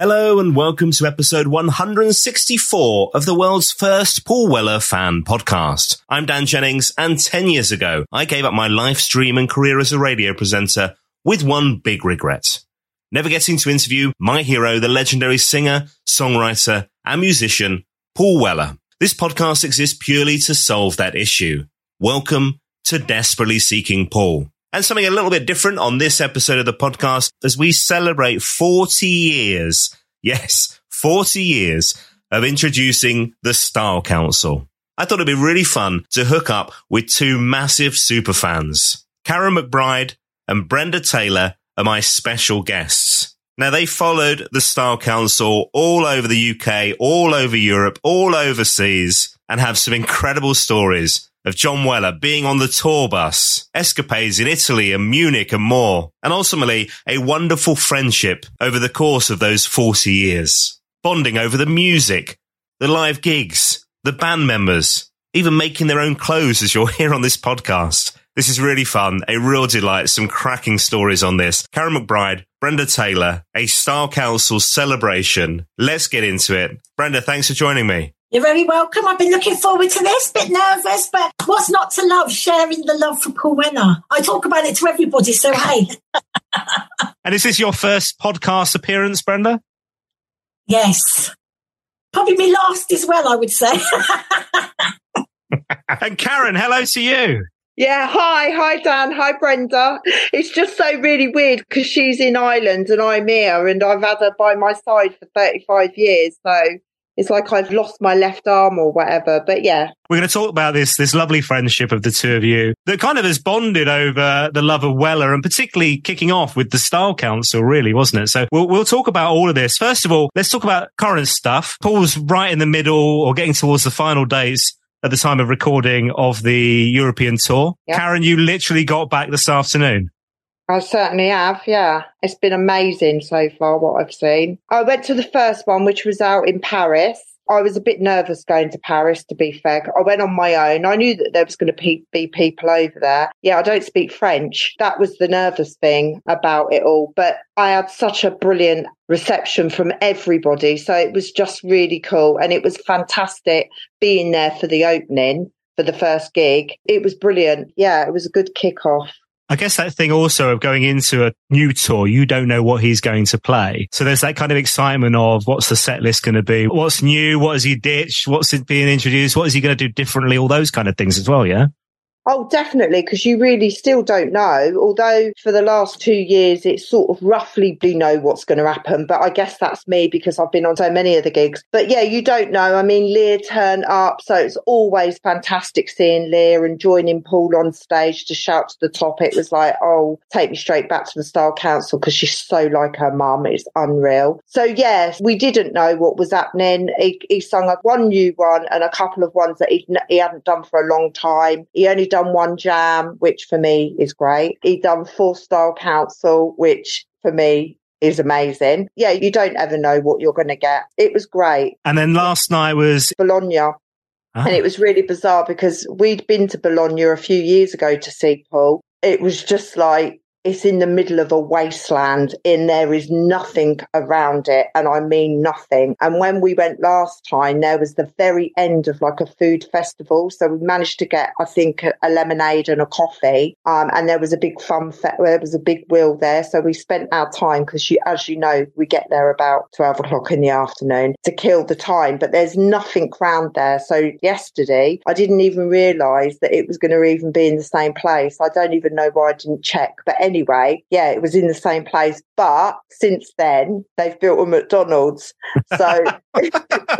Hello and welcome to episode 164 of the world's first Paul Weller fan podcast. I'm Dan Jennings and 10 years ago, I gave up my live stream and career as a radio presenter with one big regret. Never getting to interview my hero, the legendary singer, songwriter, and musician, Paul Weller. This podcast exists purely to solve that issue. Welcome to Desperately Seeking Paul. And something a little bit different on this episode of the podcast as we celebrate 40 years. Yes, 40 years of introducing the Style Council. I thought it'd be really fun to hook up with two massive super fans. Karen McBride and Brenda Taylor are my special guests. Now they followed the Style Council all over the UK, all over Europe, all overseas and have some incredible stories of John Weller being on the tour bus, escapades in Italy and Munich and more, and ultimately a wonderful friendship over the course of those 40 years. Bonding over the music, the live gigs, the band members, even making their own clothes as you'll hear on this podcast. This is really fun, a real delight, some cracking stories on this. Karen McBride, Brenda Taylor, a Style Council celebration. Let's get into it. Brenda, thanks for joining me. You're very welcome. I've been looking forward to this. Bit nervous, but what's not to love? Sharing the love for Paul Weller. I talk about it to everybody, so hey. and is this your first podcast appearance, Brenda? Yes. Probably me last as well, I would say. and Karen, hello to you. Yeah, hi, hi Dan, hi Brenda. It's just so really weird because she's in Ireland and I'm here and I've had her by my side for 35 years. So it's like I've lost my left arm or whatever. But yeah. We're going to talk about this, this lovely friendship of the two of you that kind of has bonded over the love of Weller and particularly kicking off with the Style Council, really, wasn't it? So we'll, we'll talk about all of this. First of all, let's talk about current stuff. Paul's right in the middle or getting towards the final days at the time of recording of the European tour. Yep. Karen, you literally got back this afternoon. I certainly have, yeah. It's been amazing so far what I've seen. I went to the first one, which was out in Paris. I was a bit nervous going to Paris, to be fair. I went on my own. I knew that there was going to be people over there. Yeah, I don't speak French. That was the nervous thing about it all. But I had such a brilliant reception from everybody. So it was just really cool. And it was fantastic being there for the opening for the first gig. It was brilliant. Yeah, it was a good kick off. I guess that thing also of going into a new tour, you don't know what he's going to play. So there's that kind of excitement of what's the set list going to be? What's new? What has he ditched? What's being introduced? What is he going to do differently? All those kind of things as well. Yeah. Oh, definitely, because you really still don't know. Although for the last two years, it's sort of roughly do know what's going to happen. But I guess that's me because I've been on so many of the gigs. But yeah, you don't know. I mean, Leah turned up, so it's always fantastic seeing Leah and joining Paul on stage to shout to the top. It was like, oh, take me straight back to the Style Council because she's so like her mum. It's unreal. So yes, we didn't know what was happening. He, he sung one new one and a couple of ones that he, he hadn't done for a long time. He only done done one jam, which for me is great. He done four style council, which for me is amazing. Yeah, you don't ever know what you're going to get. It was great. And then last night was Bologna. Ah. And it was really bizarre because we'd been to Bologna a few years ago to see Paul. It was just like it's in the middle of a wasteland and there is nothing around it. And I mean nothing. And when we went last time, there was the very end of like a food festival. So we managed to get, I think, a, lemonade and a coffee. Um, and there was a big fun, fe- there was a big wheel there. So we spent our time because you, as you know, we get there about 12 o'clock in the afternoon to kill the time, but there's nothing around there. So yesterday, I didn't even realize that it was going to even be in the same place. I don't even know why I didn't check. But anyway, yeah, it was in the same place. But since then, they've built a McDonald's. So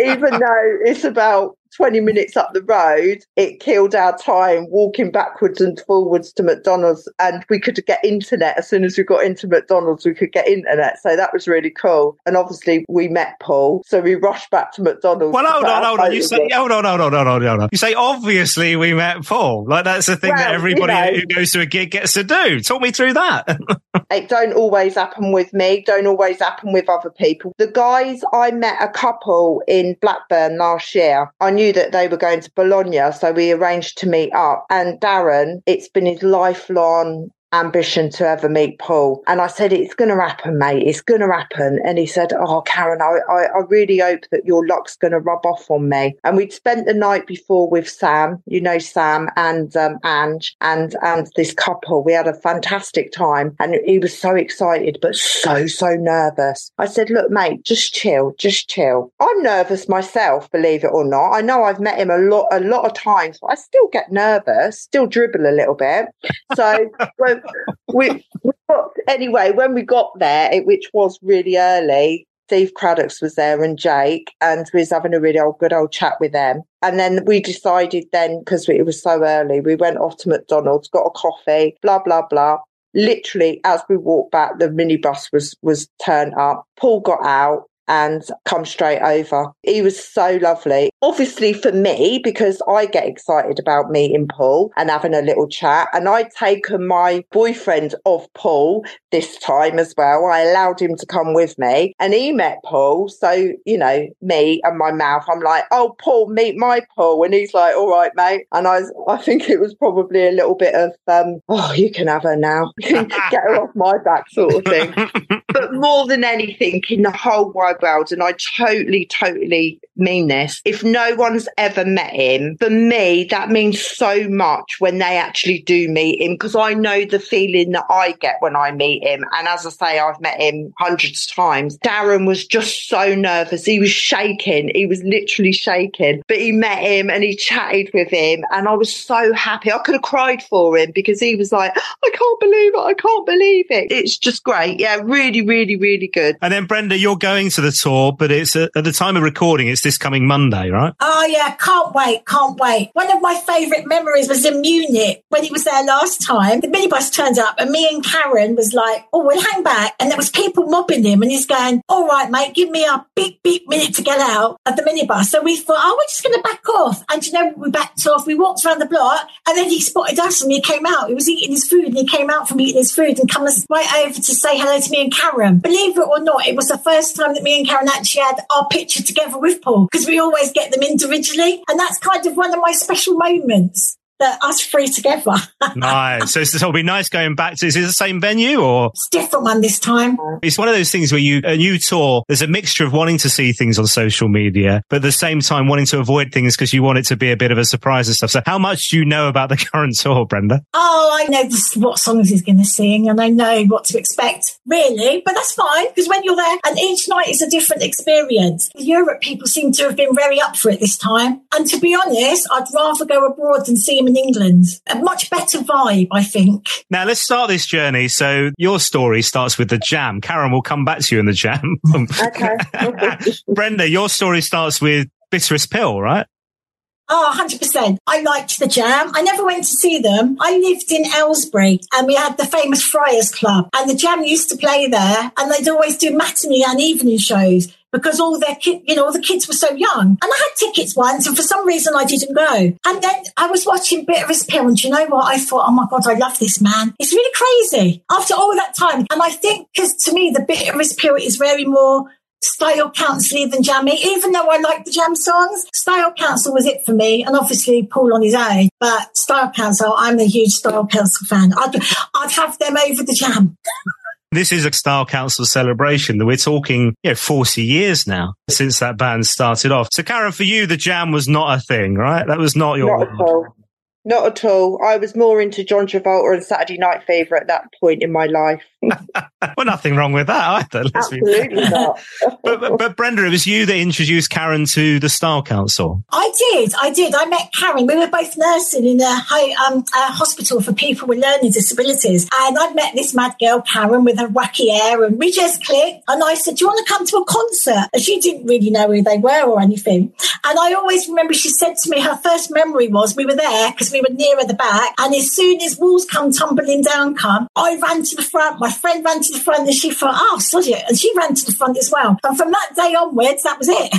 even though it's about 20 minutes up the road, it killed our time walking backwards and forwards to McDonald's. And we could get internet as soon as we got into McDonald's, we could get internet. So that was really cool. And obviously, we met Paul. So we rushed back to McDonald's. Well, hold on, hold on. You say, hold on, hold on, hold on, hold on. You say, obviously, we met Paul. Like, that's the thing well, that everybody you know, who goes to a gig gets to do. Talk me through that. it don't always happen with me, don't always happen with other people. The guys, I met a couple in Blackburn last year. I knew that they were going to Bologna, so we arranged to meet up. And Darren, it's been his lifelong ambition to ever meet Paul. And I said, It's going to happen, mate. It's going to happen. And he said, Oh, Karen, I, I, I really hope that your luck's going to rub off on me. And we'd spent the night before with Sam, you know, Sam and um, Ange and, and this couple. We had a fantastic time. And he was so excited, but so, so nervous. I said, Look, mate, just chill, just chill. I'm nervous myself, believe it or not. I know I've met him a lot, a lot of times, but I still get nervous, still dribble a little bit. So, we, we got, anyway, when we got there, it, which was really early, Steve Cradocks was there and Jake, and we was having a really old, good old chat with them. And then we decided then, because it was so early, we went off to McDonald's, got a coffee, blah, blah, blah. Literally, as we walked back, the minibus was, was turned up. Paul got out and come straight over. He was so lovely. Obviously for me, because I get excited about meeting Paul and having a little chat. And I'd taken my boyfriend of Paul this time as well. I allowed him to come with me and he met Paul. So, you know, me and my mouth, I'm like, oh, Paul, meet my Paul. And he's like, all right, mate. And I, I think it was probably a little bit of, um, oh, you can have her now. Get her off my back sort of thing. but more than anything in the whole wide world, and I totally, totally mean this, if no one's ever met him, for me, that means so much when they actually do meet him because I know the feeling that I get when I meet him. And as I say, I've met him hundreds of times. Darren was just so nervous. He was shaking. He was literally shaking. But he met him and he chatted with him. And I was so happy. I could have cried for him because he was like, I can't believe it. I can't believe it. It's just great. Yeah, really, really, really good. And then, Brenda, you're going to the tour, but it's uh, at the time of recording, it's this coming Monday, right? Oh, yeah. Can't wait. Can't wait. One of my favourite memories was in Munich when he was there last time. The minibus turned up and me and Karen was like, oh, we'll hang back. And there was people mobbing him and he's going, all right, mate, give me a big, big minute to get out of the minibus. So we thought, oh, we're just going to back off. And you know, we backed off. We walked around the block and then he spotted us and he came out. He was eating his food and he came out from eating his food and come right over to say hello to me and Karen. Believe it or not, it was the first time that me and Karen actually had our picture together with Paul because we always get them individually. And that's kind of one of my special moments that us three together. nice. So it'll be nice going back to, is it the same venue or? It's different one this time. It's one of those things where you, a new tour, there's a mixture of wanting to see things on social media, but at the same time wanting to avoid things because you want it to be a bit of a surprise and stuff. So how much do you know about the current tour, Brenda? Oh, I know this, what songs he's going to sing and I know what to expect, really, but that's fine because when you're there and each night is a different experience. The Europe people seem to have been very up for it this time. And to be honest, I'd rather go abroad than see him in England. A much better vibe, I think. Now let's start this journey. So your story starts with the jam. Karen we'll come back to you in the jam. okay. Brenda, your story starts with bitterest pill, right? Oh, 100%. I liked the Jam. I never went to see them. I lived in Aylesbury and we had the famous Friars Club and the Jam used to play there and they'd always do matinee and evening shows because all their you know, all the kids were so young. And I had tickets once, and for some reason I didn't go. And then I was watching Bitterest Pill, and you know what? I thought, oh my god, I love this man. It's really crazy after all that time. And I think because to me, the Bitterest Pill is very more Style Council even Jammy, even though I like the Jam songs. Style Council was it for me, and obviously Paul on his own. But Style Council, I'm a huge Style Council fan. I'd, I'd have them over the Jam. This is a Style Council celebration that we're talking, you know, 40 years now since that band started off. So Karen, for you, the jam was not a thing, right? That was not your. Not at all. Not at all. I was more into John Travolta and Saturday Night Fever at that point in my life. well, nothing wrong with that either. Absolutely not. but, but, but, Brenda, it was you that introduced Karen to the Style Council. I did. I did. I met Karen. We were both nursing in a, um, a hospital for people with learning disabilities. And I'd met this mad girl, Karen, with her wacky hair, and we just clicked. And I said, Do you want to come to a concert? And she didn't really know who they were or anything. And I always remember she said to me, her first memory was we were there because we were nearer the back. And as soon as walls come tumbling down, come, I ran to the front. My friend ran to the front and she thought, oh, sod it. And she ran to the front as well. And from that day onwards, that was it.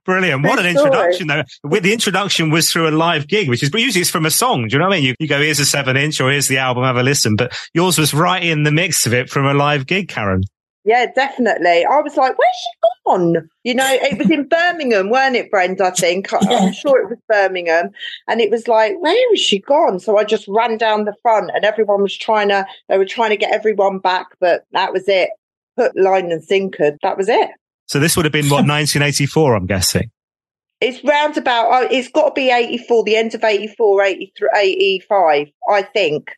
Brilliant. What an introduction, though. With the introduction was through a live gig, which is but usually it's from a song. Do you know what I mean? You, you go, here's a seven inch or here's the album, have a listen. But yours was right in the mix of it from a live gig, Karen. Yeah, definitely. I was like, where's she gone? You know, it was in Birmingham, weren't it, Brenda? I think. I'm sure it was Birmingham. And it was like, where is she gone? So I just ran down the front and everyone was trying to, they were trying to get everyone back, but that was it. Put line and sinker. That was it. So this would have been what, 1984, I'm guessing? It's round about, oh, it's got to be 84, the end of 84, 83, 85, I think.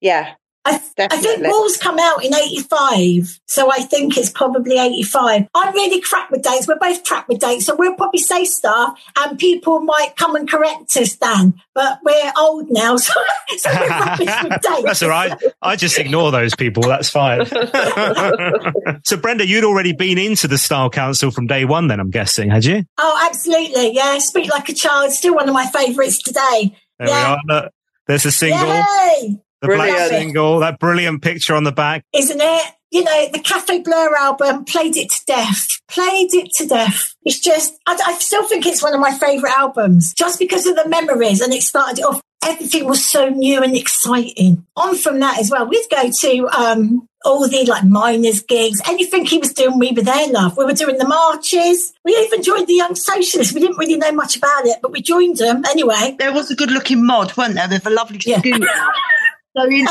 Yeah. I, I, think Walls come out in 85, so I think it's probably 85. I'm really crap with dates. We're both crap with dates, so we'll probably say stuff and people might come and correct us, Dan. But we're old now, so, so we're rubbish with dates. That's all right. I just ignore those people. That's fine. so, Brenda, you'd already been into the Style Council from day one, then, I'm guessing, had you? Oh, absolutely. Yeah. Speak Like a Child, still one of my favourites today. There yeah. we are. There's a single. Yay! The brilliant. black single, that brilliant picture on the back. Isn't it? You know, the Café Bleu album played it to death. Played it to death. It's just, I, I still think it's one of my favourite albums just because of the memories and it started off. Everything was so new and exciting. On from that as well, we'd go to um, all the like miners gigs, anything he was doing, we were there, love. We were doing the marches. We even joined the Young Socialists. We didn't really know much about it, but we joined them anyway. There was a good looking mod, weren't there? With a lovely yeah. So in,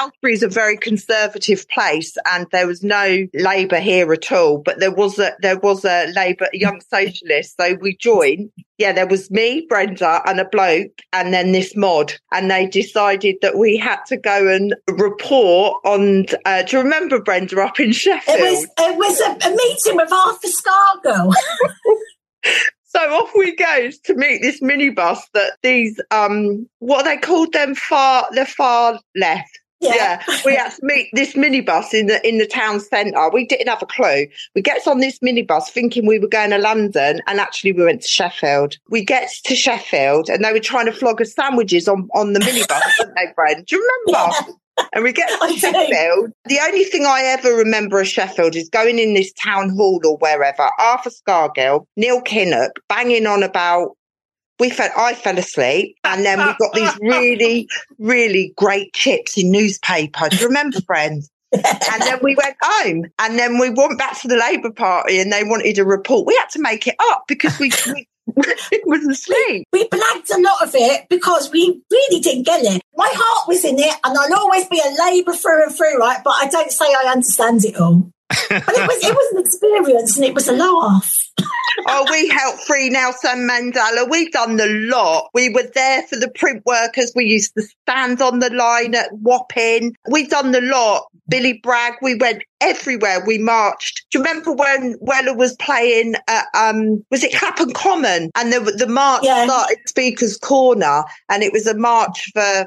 Aylesbury is a very conservative place, and there was no Labour here at all. But there was a there was a Labour young socialist. So we joined. Yeah, there was me, Brenda, and a bloke, and then this mod. And they decided that we had to go and report on. Uh, do you remember Brenda up in Sheffield? It was it was a, a meeting with Arthur Scargill. So off we go to meet this minibus that these um what they called them far the far left. Yeah. yeah. we had to meet this minibus in the in the town centre. We didn't have a clue. We get on this minibus thinking we were going to London, and actually we went to Sheffield. We get to Sheffield, and they were trying to flog us sandwiches on on the minibus, weren't they, Brent? Do you remember? Yeah and we get to Sheffield. The only thing I ever remember of Sheffield is going in this town hall or wherever, Arthur Scargill, Neil Kinnock, banging on about we fell I fell asleep and then we got these really, really great chips in newspaper. Do you remember friends? and then we went home and then we went back to the Labour Party and they wanted a report. We had to make it up because we, we it was asleep. We blagged a lot of it because we really didn't get it. My heart was in it, and I'll always be a Labour through and through, right? But I don't say I understand it all. But it was it was an experience, and it was a laugh oh, we helped free Nelson Mandela. We've done the lot. We were there for the print workers. We used to stand on the line at Wapping. We've done the lot. Billy Bragg, we went everywhere. We marched. Do you remember when Weller was playing at, um, was it Clapham Common? And the, the march yeah. started Speaker's Corner and it was a march for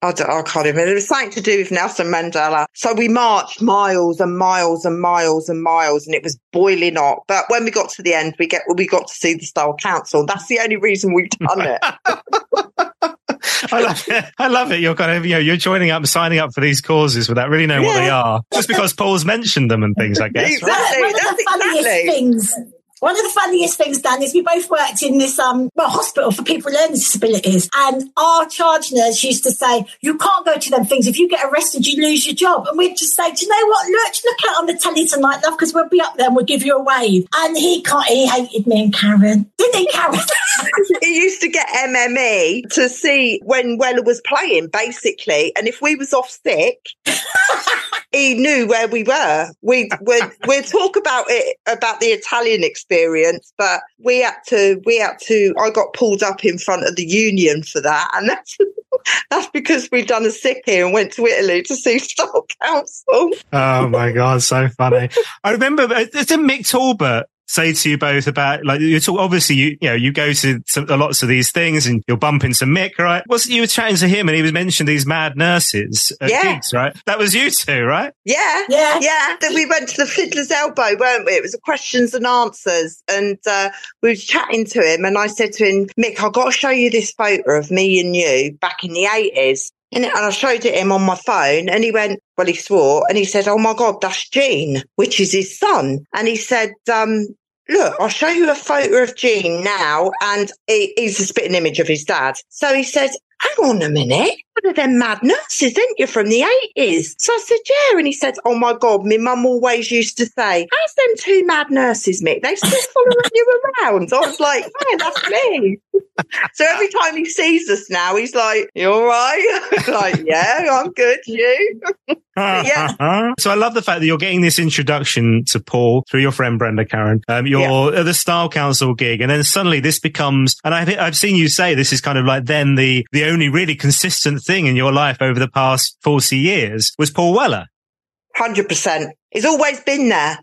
I, don't, I can't even. It was something to do with Nelson Mandela. So we marched miles and miles and miles and miles, and it was boiling hot. But when we got to the end, we get we got to see the Style Council. That's the only reason we've done it. I love it. I love it. You're kind of, you know, you're joining up, signing up for these causes without really knowing yeah. what they are, just because Paul's mentioned them and things. I guess. exactly. Right? One of the funniest exactly. things One of the funniest things, Dan, is we both worked in this um well, hospital for people with learning disabilities. And our charge nurse used to say, You can't go to them things. If you get arrested, you lose your job. And we'd just say, Do you know what? Look, look out on the telly tonight, love, because we'll be up there and we'll give you a wave. And he can't he hated me and Karen. Didn't he, Karen? he used to get NME to see when Weller was playing, basically. And if we was off sick, he knew where we were. We we'll, we'll talk about it about the Italian experience, but we had to we had to. I got pulled up in front of the union for that, and that's that's because we'd done a sick here and went to Italy to see Style Council. Oh my god, so funny! I remember. it's Didn't Mick Talbot say to you both about like you talk? Obviously, you you know you go to some, lots of these things and you'll bump into Mick, right? Was you were chatting to him and he was mentioning these mad nurses at Yeah. gigs, right? That was you two, right? Yeah, Yeah. yeah. Then we went to the Fiddler's Elbow, weren't we? It was a questions and answers, and uh, we were chatting to him, and I said to him, "Mick, I've got to show you this photo of me and you back in the eighties. And I showed it him on my phone, and he went, "Well, he swore, and he said, "Oh my God, that's Gene, which is his son." And he said, um, "Look, I'll show you a photo of Gene now, and he, he's a spitting image of his dad." So he said, hang on a minute, one of them mad nurses, didn't you, from the 80s? So I said, yeah. And he said, oh my God, my mum always used to say, how's them two mad nurses, Mick? They still following you around. I was like, yeah, that's me. so every time he sees us now, he's like, you all right? like, yeah, I'm good. You? Yeah. So I love the fact that you're getting this introduction to Paul through your friend Brenda Karen. Um, you're at the Style Council gig, and then suddenly this becomes, and I've I've seen you say this is kind of like then the the only really consistent thing in your life over the past forty years was Paul Weller. 100%. He's always been there.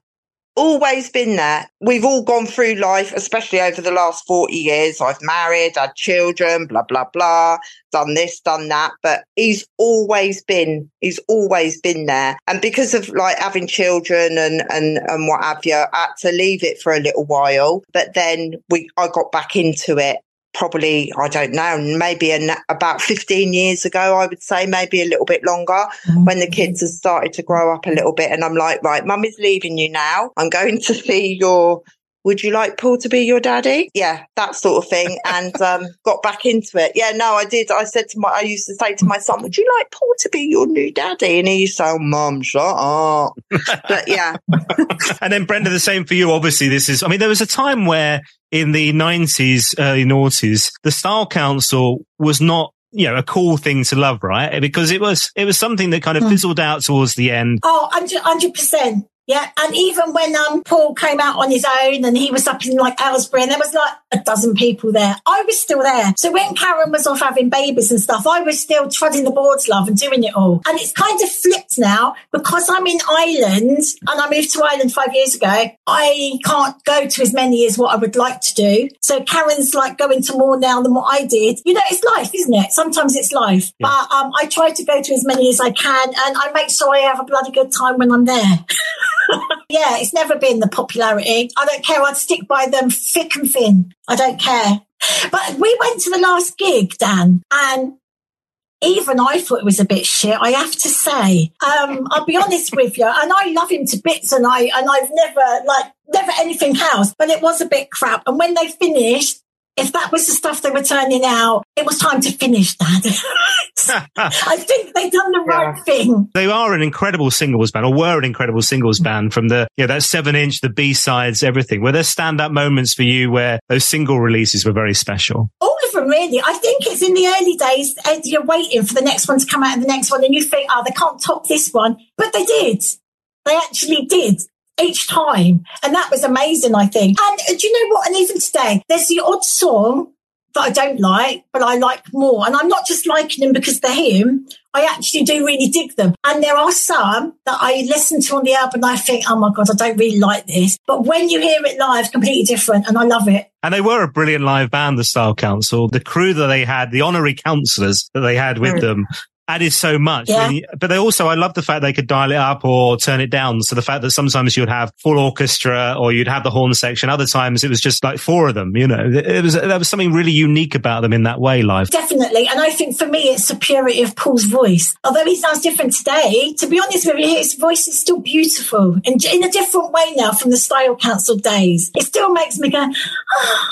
Always been there. We've all gone through life, especially over the last 40 years. I've married, had children, blah, blah, blah, done this, done that. But he's always been, he's always been there. And because of like having children and, and, and what have you, I had to leave it for a little while. But then we, I got back into it probably, I don't know, maybe an, about 15 years ago, I would say, maybe a little bit longer when the kids mm-hmm. have started to grow up a little bit. And I'm like, right, mum is leaving you now. I'm going to see your, would you like Paul to be your daddy? Yeah, that sort of thing. And um, got back into it. Yeah, no, I did. I said to my, I used to say to my son, would you like Paul to be your new daddy? And he used to say, oh, mum, shut up. but yeah, and then Brenda, the same for you. Obviously, this is, I mean, there was a time where in the nineties, early noughties, the Style Council was not, you know, a cool thing to love, right? Because it was, it was something that kind of fizzled out towards the end. Oh, 100 percent. Yeah, and even when um Paul came out on his own and he was up in like Aylesbury and there was like a dozen people there, I was still there. So when Karen was off having babies and stuff, I was still treading the boards, love, and doing it all. And it's kind of flipped now because I'm in Ireland and I moved to Ireland five years ago. I can't go to as many as what I would like to do. So Karen's like going to more now than what I did. You know, it's life, isn't it? Sometimes it's life. Yeah. But um, I try to go to as many as I can and I make sure I have a bloody good time when I'm there. Yeah, it's never been the popularity. I don't care. I'd stick by them thick and thin. I don't care. But we went to the last gig, Dan, and even I thought it was a bit shit. I have to say. Um, I'll be honest with you, and I love him to bits, and I and I've never like never anything else, but it was a bit crap. And when they finished. If that was the stuff they were turning out, it was time to finish that. I think they done the right thing. They are an incredible singles band, or were an incredible singles band from the, you know, that seven inch, the B sides, everything. Were there stand up moments for you where those single releases were very special? all of them really. I think it's in the early days, you're waiting for the next one to come out and the next one, and you think, oh, they can't top this one. But they did. They actually did each time. And that was amazing, I think. And uh, do you know what? And even today, there's the odd song that I don't like, but I like more. And I'm not just liking them because they're him. I actually do really dig them. And there are some that I listen to on the album and I think, oh my God, I don't really like this. But when you hear it live, completely different. And I love it. And they were a brilliant live band, the Style Council. The crew that they had, the honorary councillors that they had with Mm. them added so much. Yeah. Mean, but they also, I love the fact they could dial it up or turn it down. So the fact that sometimes you'd have full orchestra or you'd have the horn section. Other times it was just like four of them, you know, it was, there was something really unique about them in that way live. Definitely. And I think for me, it's the purity of Paul's voice. Although he sounds different today, to be honest with you, his voice is still beautiful and in a different way now from the Style Council days. It still makes me go, oh.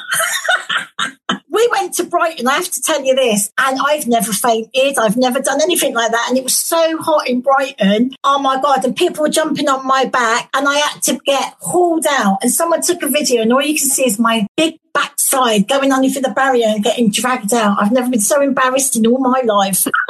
we went to Brighton, I have to tell you this, and I've never fainted. I've never done anything like that. And it was so hot in Brighton. Oh my God. And people were jumping on my back and I had to get hauled out. And someone took a video and all you can see is my big backside going underneath the barrier and getting dragged out. I've never been so embarrassed in all my life.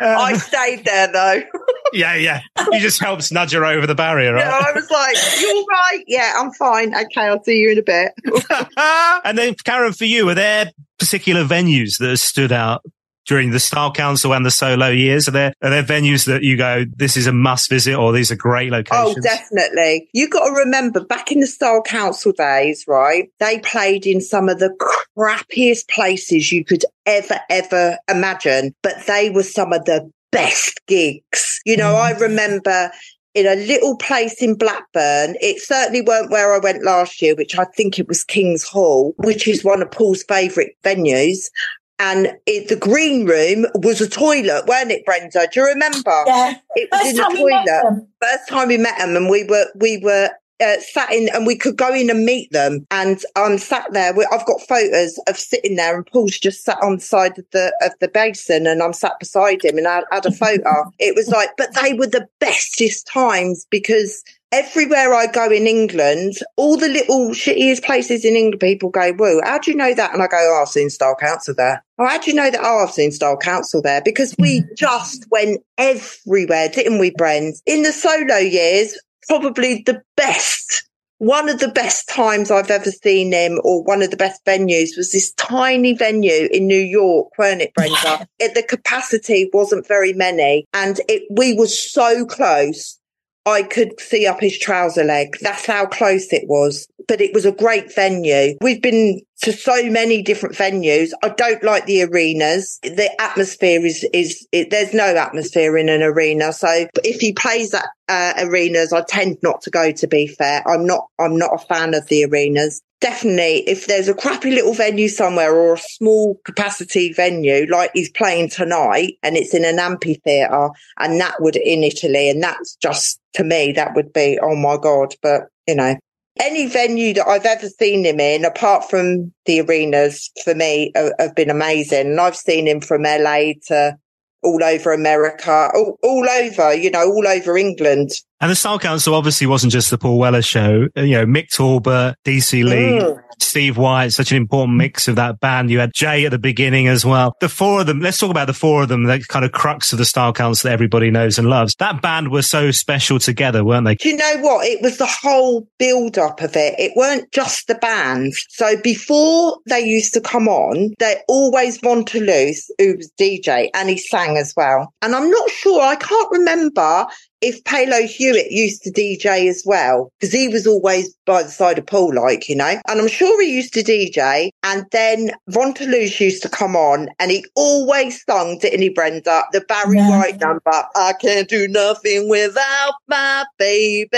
I stayed there though. yeah, yeah. You just helped nudge her over the barrier, right? Yeah, I was like, "You're right. Yeah, I'm fine. Okay, I'll see you in a bit." and then, Karen, for you, are there particular venues that have stood out during the Style Council and the solo years? Are there are there venues that you go, this is a must visit, or these are great oh, locations? Oh, definitely. You got to remember back in the Style Council days, right? They played in some of the crappiest places you could ever, ever imagine, but they were some of the best gigs. You know, I mm. remember in a little place in Blackburn. It certainly weren't where I went last year, which I think it was King's Hall, which is one of Paul's favourite venues. And it, the green room was a toilet, weren't it, Brenda? Do you remember? Yeah. It was First in the time we met toilet. First time we met them, and we were we were uh, sat in, and we could go in and meet them. And I'm sat there. We, I've got photos of sitting there, and Paul's just sat on the side of the of the basin, and I'm sat beside him, and I had a photo. it was like, but they were the bestest times because everywhere I go in England, all the little shittiest places in England, people go, whoa, how do you know that? And I go, oh, I've seen Style Council there. Oh, how do you know that? Oh, I've seen Style Council there because we mm. just went everywhere, didn't we, Bren? In the solo years, probably the best. One of the best times I've ever seen him, or one of the best venues, was this tiny venue in New York, weren't it, Brenda? it, the capacity wasn't very many, and it we were so close. I could see up his trouser leg. That's how close it was. But it was a great venue. We've been to so many different venues. I don't like the arenas. The atmosphere is, is, it, there's no atmosphere in an arena. So if he plays at uh, arenas, I tend not to go to be fair. I'm not, I'm not a fan of the arenas. Definitely, if there's a crappy little venue somewhere or a small capacity venue like he's playing tonight and it's in an amphitheatre and that would in Italy and that's just to me, that would be, oh my God. But you know, any venue that I've ever seen him in, apart from the arenas, for me have, have been amazing. And I've seen him from LA to all over America, all, all over, you know, all over England. And the Style Council obviously wasn't just the Paul Weller show. You know, Mick Talbot, Dee C. Lee, Mm. Steve White, such an important mix of that band. You had Jay at the beginning as well. The four of them, let's talk about the four of them, the kind of crux of the Style Council that everybody knows and loves. That band were so special together, weren't they? Do you know what? It was the whole build up of it. It weren't just the band. So before they used to come on, they always Toulouse, who was DJ, and he sang as well. And I'm not sure, I can't remember if Paolo Hewitt used to DJ as well, because he was always by the side of Paul, like, you know, and I'm sure he used to DJ. And then Vaughan Toulouse used to come on and he always sung, didn't he, Brenda? The Barry Yeah. White number, I can't do nothing without my baby.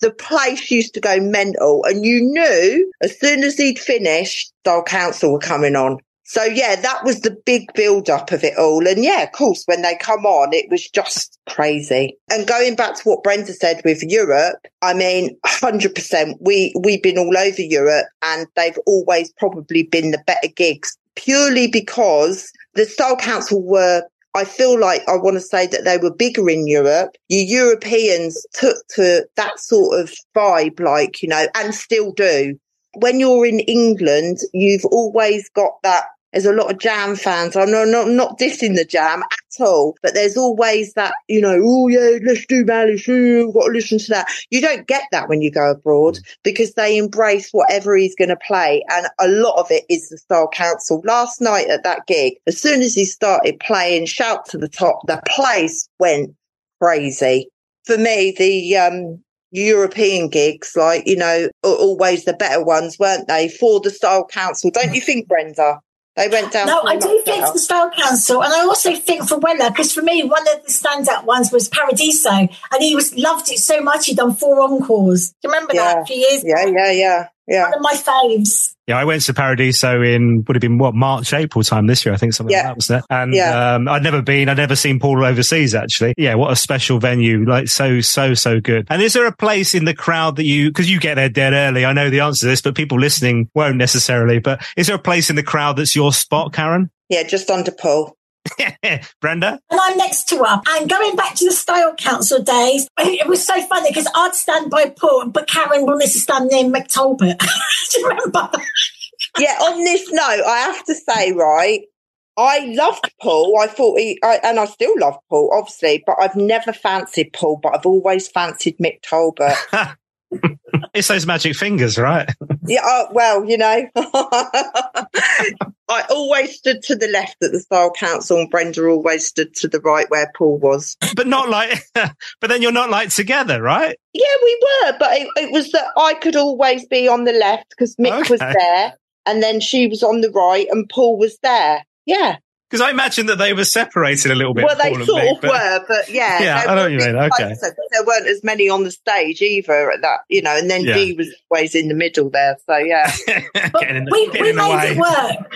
The place used to go mental and you knew as soon as he'd finished, Style Council were coming on. So yeah, that was the big build up of it all. And yeah, of course, when they come on, it was just crazy. And going back to what Brenda said with Europe, I mean, hundred percent, we, we've been all over Europe and they've always probably been the better gigs purely because the Style Council were I feel like I want to say that they were bigger in Europe. You Europeans took to that sort of vibe, like, you know, and still do. When you're in England, you've always got that. There's a lot of jam fans. I'm not, not, not dissing the jam at all, but there's always that, you know, oh yeah, let's do Malice. We've got to listen to that. You don't get that when you go abroad because they embrace whatever he's going to play. And a lot of it is the Style Council. Last night at that gig, as soon as he started playing Shout to the Top, the place went crazy. For me, the, um, European gigs, like, you know, are always the better ones, weren't they? For the Style Council. Don't you think, Brenda? They went down. No, I do think for the Style Council, and I also think for Weller, because for me, one of the standout ones was Paradiso, and he was loved it so much he'd done four encores. Do you remember Yeah. that a few years? Yeah, ago? yeah, yeah, yeah. One of my faves. Yeah, I went to Paradiso in would have been what March, April time this year. I think something Yeah. like that was there. And Yeah. um, I'd never been. I'd never seen Paul overseas. Actually, yeah, what a special venue! Like so, so, so good. And is there a place in the crowd that you because you get there dead early? I know the answer to this, but people listening won't necessarily. But is there a place in the crowd that's your spot, Karen? Yeah, just under Paul. Brenda? And I'm next to her. And going back to the Style Council days, it was so funny because I'd stand by Paul, but Karen wanted to stand near Mick Talbot. Do you remember? Yeah, on this note, I have to say, right, I loved Paul. I thought he, I, and I still love Paul, obviously, but I've never fancied Paul, but I've always fancied Mick Talbot. It's those magic fingers, right? yeah, uh, well, you know, I always stood to the left at the Style Council, and Brenda always stood to the right where Paul was. But not like, but then you're not like together, right? Yeah, we were, but it, it was that I could always be on the left because Mick was there, and then she was on the right, and Paul was there. Yeah. Because I imagine that they were separated a little bit. Well, they sort of but- were, but yeah, Yeah, I know were what you mean, okay. closer, there weren't as many on the stage either at that, you know. And then Yeah. Dee was always in the middle there, so yeah. But the- we, we made way. it work.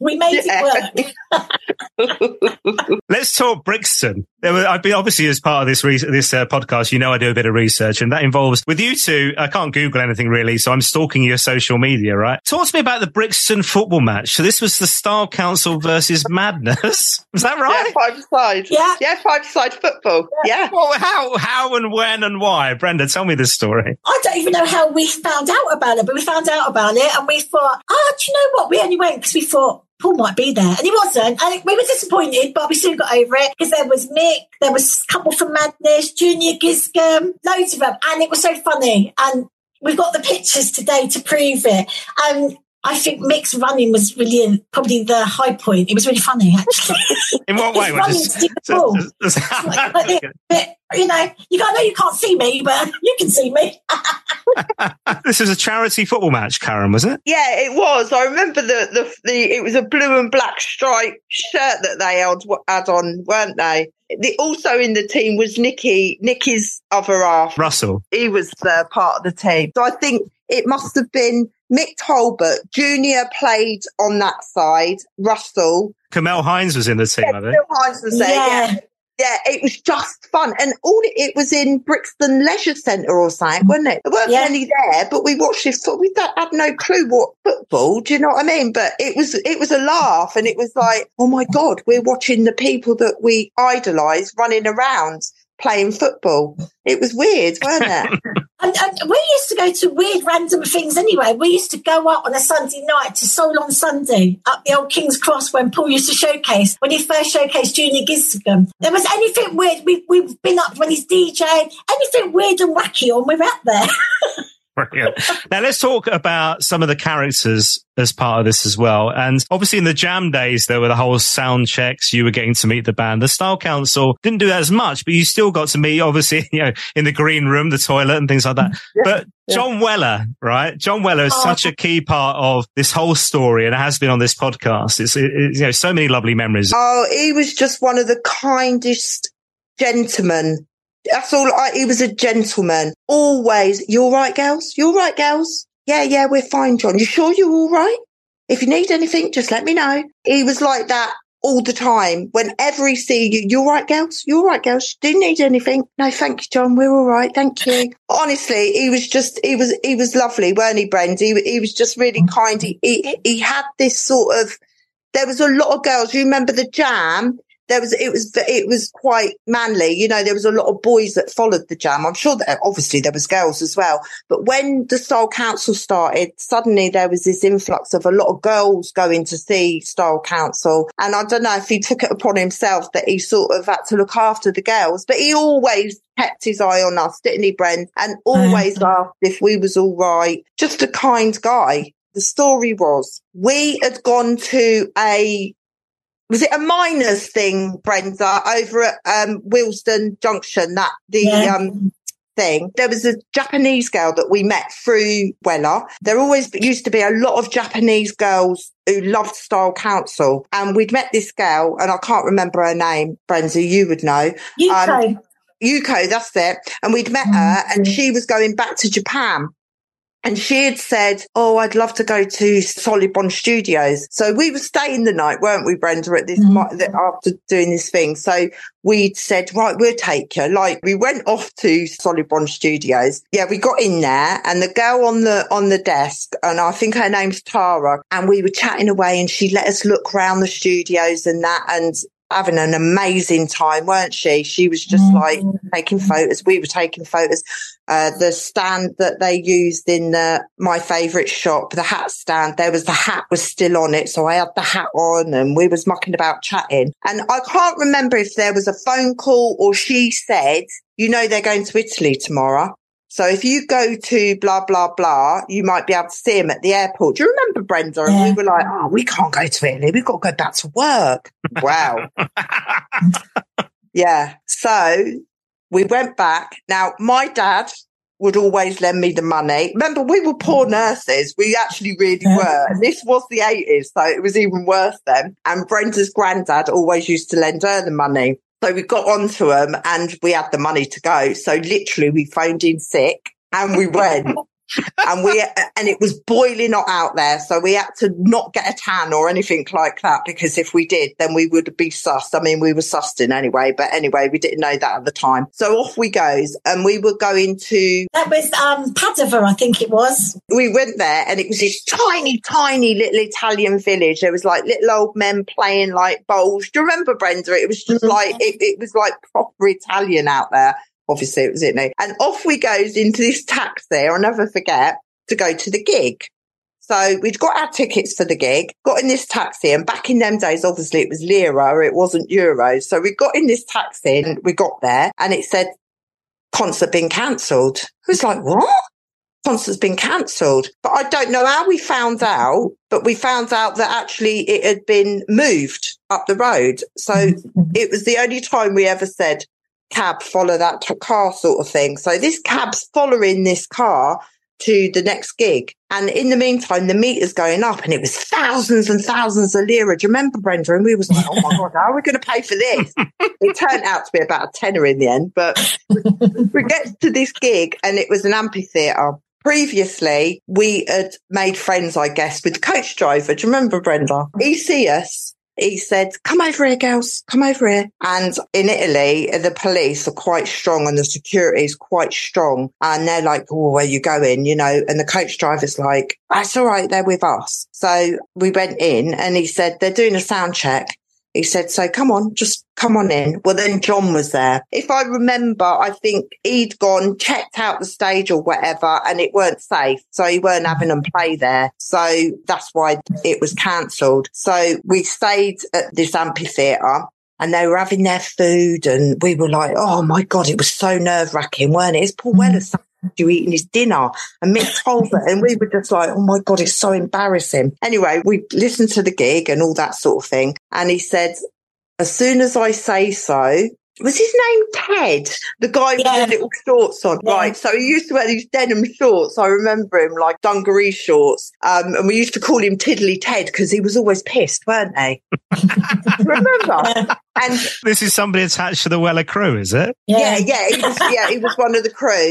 We made Yeah. it work. Let's talk Brixton. There were, I've been obviously as part of this re- this uh, podcast. You know, I do a bit of research, and that involves with you two. I can't Google anything really, so I'm stalking your social media. Right? Talk to me about the Brixton football match. So this was the Style Council versus Madness. Was that right? yeah, right? five side. Yeah. yeah, five side football. Yeah. Well, how how and when and why? Brenda, tell me this story. I don't even know how we found out about it, but we found out about it and we thought, oh, do you know what? We only went because we thought Paul might be there. And he wasn't. And we were disappointed, but we soon got over it because there was Mick, there was a couple from Madness, Junior Giscombe, loads of them. And it was so funny. And we've got the pictures today to prove it. And I think Mick's running was really probably the high point. It was really funny, actually. In what way? He's Was running this- to see the ball. Like, like this. But, you know, you got, know you can't see me, but you can see me. this was a charity football match, Karen, was it? Yeah, it was. I remember the, the the it was a blue and black striped shirt that they had, had on, weren't they? The, also in the team was Nicky, Nicky's other half. Russell. He was uh, part of the team. So I think it must have been Mick Talbot. Junior played on that side. Russell. Camelle Hinds was in the team, I think. Phil Hines was there. Yeah. Yeah. Yeah, it was just fun. And all it, it was in Brixton Leisure Centre or something, wasn't it? There weren't Yeah. many there, but we watched it. So we had no clue what football. Do you know what I mean? But it was, it was a laugh and it was like, oh my God, we're watching the people that we idolise running around playing football. It was weird, weren't it? And, and we used to go to weird random things anyway. We used to go up on a Sunday night to Soul on Sunday up the old King's Cross when Paul used to showcase, when he first showcased Junior Giscombe. There was anything weird. We, we've been up when he's DJ, anything weird and wacky on, we're up there. Brilliant. Now let's talk about some of the characters as part of this as well. And obviously in the jam days, there were the whole sound checks. You were getting to meet the band. The Style Council didn't do that as much, but you still got to meet, obviously, you know, in the green room, the toilet and things like that. But John Weller, right? John Weller is Oh. such a key part of this whole story and it has been on this podcast. It's, it, it's, you know, so many lovely memories. Oh, he was just one of the kindest gentlemen. That's all. I, he was a gentleman. Always, you all right, girls? You all right, girls? Yeah, yeah, we're fine, John. You sure you're all right? If you need anything, just let me know. He was like that all the time. Whenever he see you, you all right, girls? You're all right, girls? Do you need anything? No, thank you, John. We're all right. Thank you. Honestly, he was just, he was, he was lovely, weren't he, Brent? He, he was just really kind. He, he, he had this sort of, there was a lot of girls. You remember the jam? There was, it was, it was quite manly. You know, there was a lot of boys that followed the jam. I'm sure that obviously there was girls as well. But when the Style Council started, suddenly there was this influx of a lot of girls going to see Style Council. And I don't know if he took it upon himself that he sort of had to look after the girls, but he always kept his eye on us, didn't he, Brent? And always asked if we was all right. Just a kind guy. The story was we had gone to a was it a miners thing, Brenda, over at um, Willesden Junction? That the Yeah. um, thing. There was a Japanese girl that we met through Weller. There always used to be a lot of Japanese girls who loved Style Council. And we'd met this girl, and I can't remember her name, Brenda, you would know. UK. Um, Yuko, that's it. And we'd met her, and she was going back to Japan. And she had said, Oh, I'd love to go to Solid Bond Studios. So we were staying the night, weren't we, Brenda, at this, mm-hmm. that after doing this thing. So we'd said, Right, we'll take you. Like we went off to Solid Bond Studios. Yeah, we got in there and the girl on the, on the desk, and I think her name's Tara, and we were chatting away and she let us look around the studios and that. And having an amazing time, weren't she? She was just like mm-hmm. taking photos. We were taking photos. Uh, the stand that they used in the, my favorite shop, the hat stand, there was the hat was still on it. So I had the hat on and we was mucking about chatting. And I can't remember if there was a phone call or she said, you know, they're going to Italy tomorrow. So if you go to blah, blah, blah, you might be able to see him at the airport. Do you remember Brenda? And we were like, oh, we can't go to Italy. We've got to go back to work. Wow. yeah. So we went back. Now, my dad would always lend me the money. Remember, we were poor mm. nurses. We actually really were. And this was the 80s, so it was even worse then. And Brenda's granddad always used to lend her the money. So we got onto them and we had the money to go. So literally we phoned in sick and we went. and we and it was boiling hot out there so we had to not get a tan or anything like that because if we did then we would be sussed i mean we were sussed in anyway but anyway we didn't know that at the time so off we goes and we were going to That was um, Padova, I think it was. we went there and it was this tiny, tiny little Italian village. There was like little old men playing like bowls. Do you remember Brenda? It was just like, it, it was like proper Italian out there. Obviously it was Italy. And off we goes into this taxi. I'll never forget to go to the gig. So we'd got our tickets for the gig, got in this taxi, and back in them days, obviously it was lira, it wasn't euros. So we got in this taxi and we got there and it said concert been cancelled. I was like, what? Concert's been cancelled. But I don't know how we found out, but we found out that actually it had been moved up the road. So mm-hmm. it was the only time we ever said, cab, follow that car sort of thing. So this cab's following this car to the next gig. And in the meantime, the meter's going up and it was thousands and thousands of lira. Do you remember, Brenda? And we was like, oh my God, how are we going to pay for this? it turned out to be about a tenner in the end, but we get to this gig and it was an amphitheatre. Previously, we had made friends, I guess, with the coach driver. Do you remember, Brenda? He see us. He said, come over here, girls, come over here. And in Italy, the police are quite strong and the security is quite strong. And they're like, oh, where you going? You know, and the coach driver's like, that's all right. They're with us. So we went in and he said, they're doing a sound check. He said, so come on, just come on in. Well, then John was there. If I remember, I think he'd gone, checked out the stage or whatever, and it weren't safe. So he weren't having them play there. So that's why it was cancelled. So we stayed at this amphitheatre and they were having their food and we were like, oh my God, it was so nerve wracking, weren't it? It's Paul mm. Weller's you eating his dinner and Mick Talbot. and we were just like, oh my God, it's so embarrassing. Anyway, we listened to the gig and all that sort of thing. And he said, as soon as I say so, was his name Ted? The guy with Yeah. the little shorts on, Yeah. right? So he used to wear these denim shorts. I remember him like dungaree shorts. Um, and we used to call him Tiddly Ted because he was always pissed, weren't they? remember? And This is somebody attached to the Weller crew, is it? yeah, yeah, he was, yeah, he was one of the crew.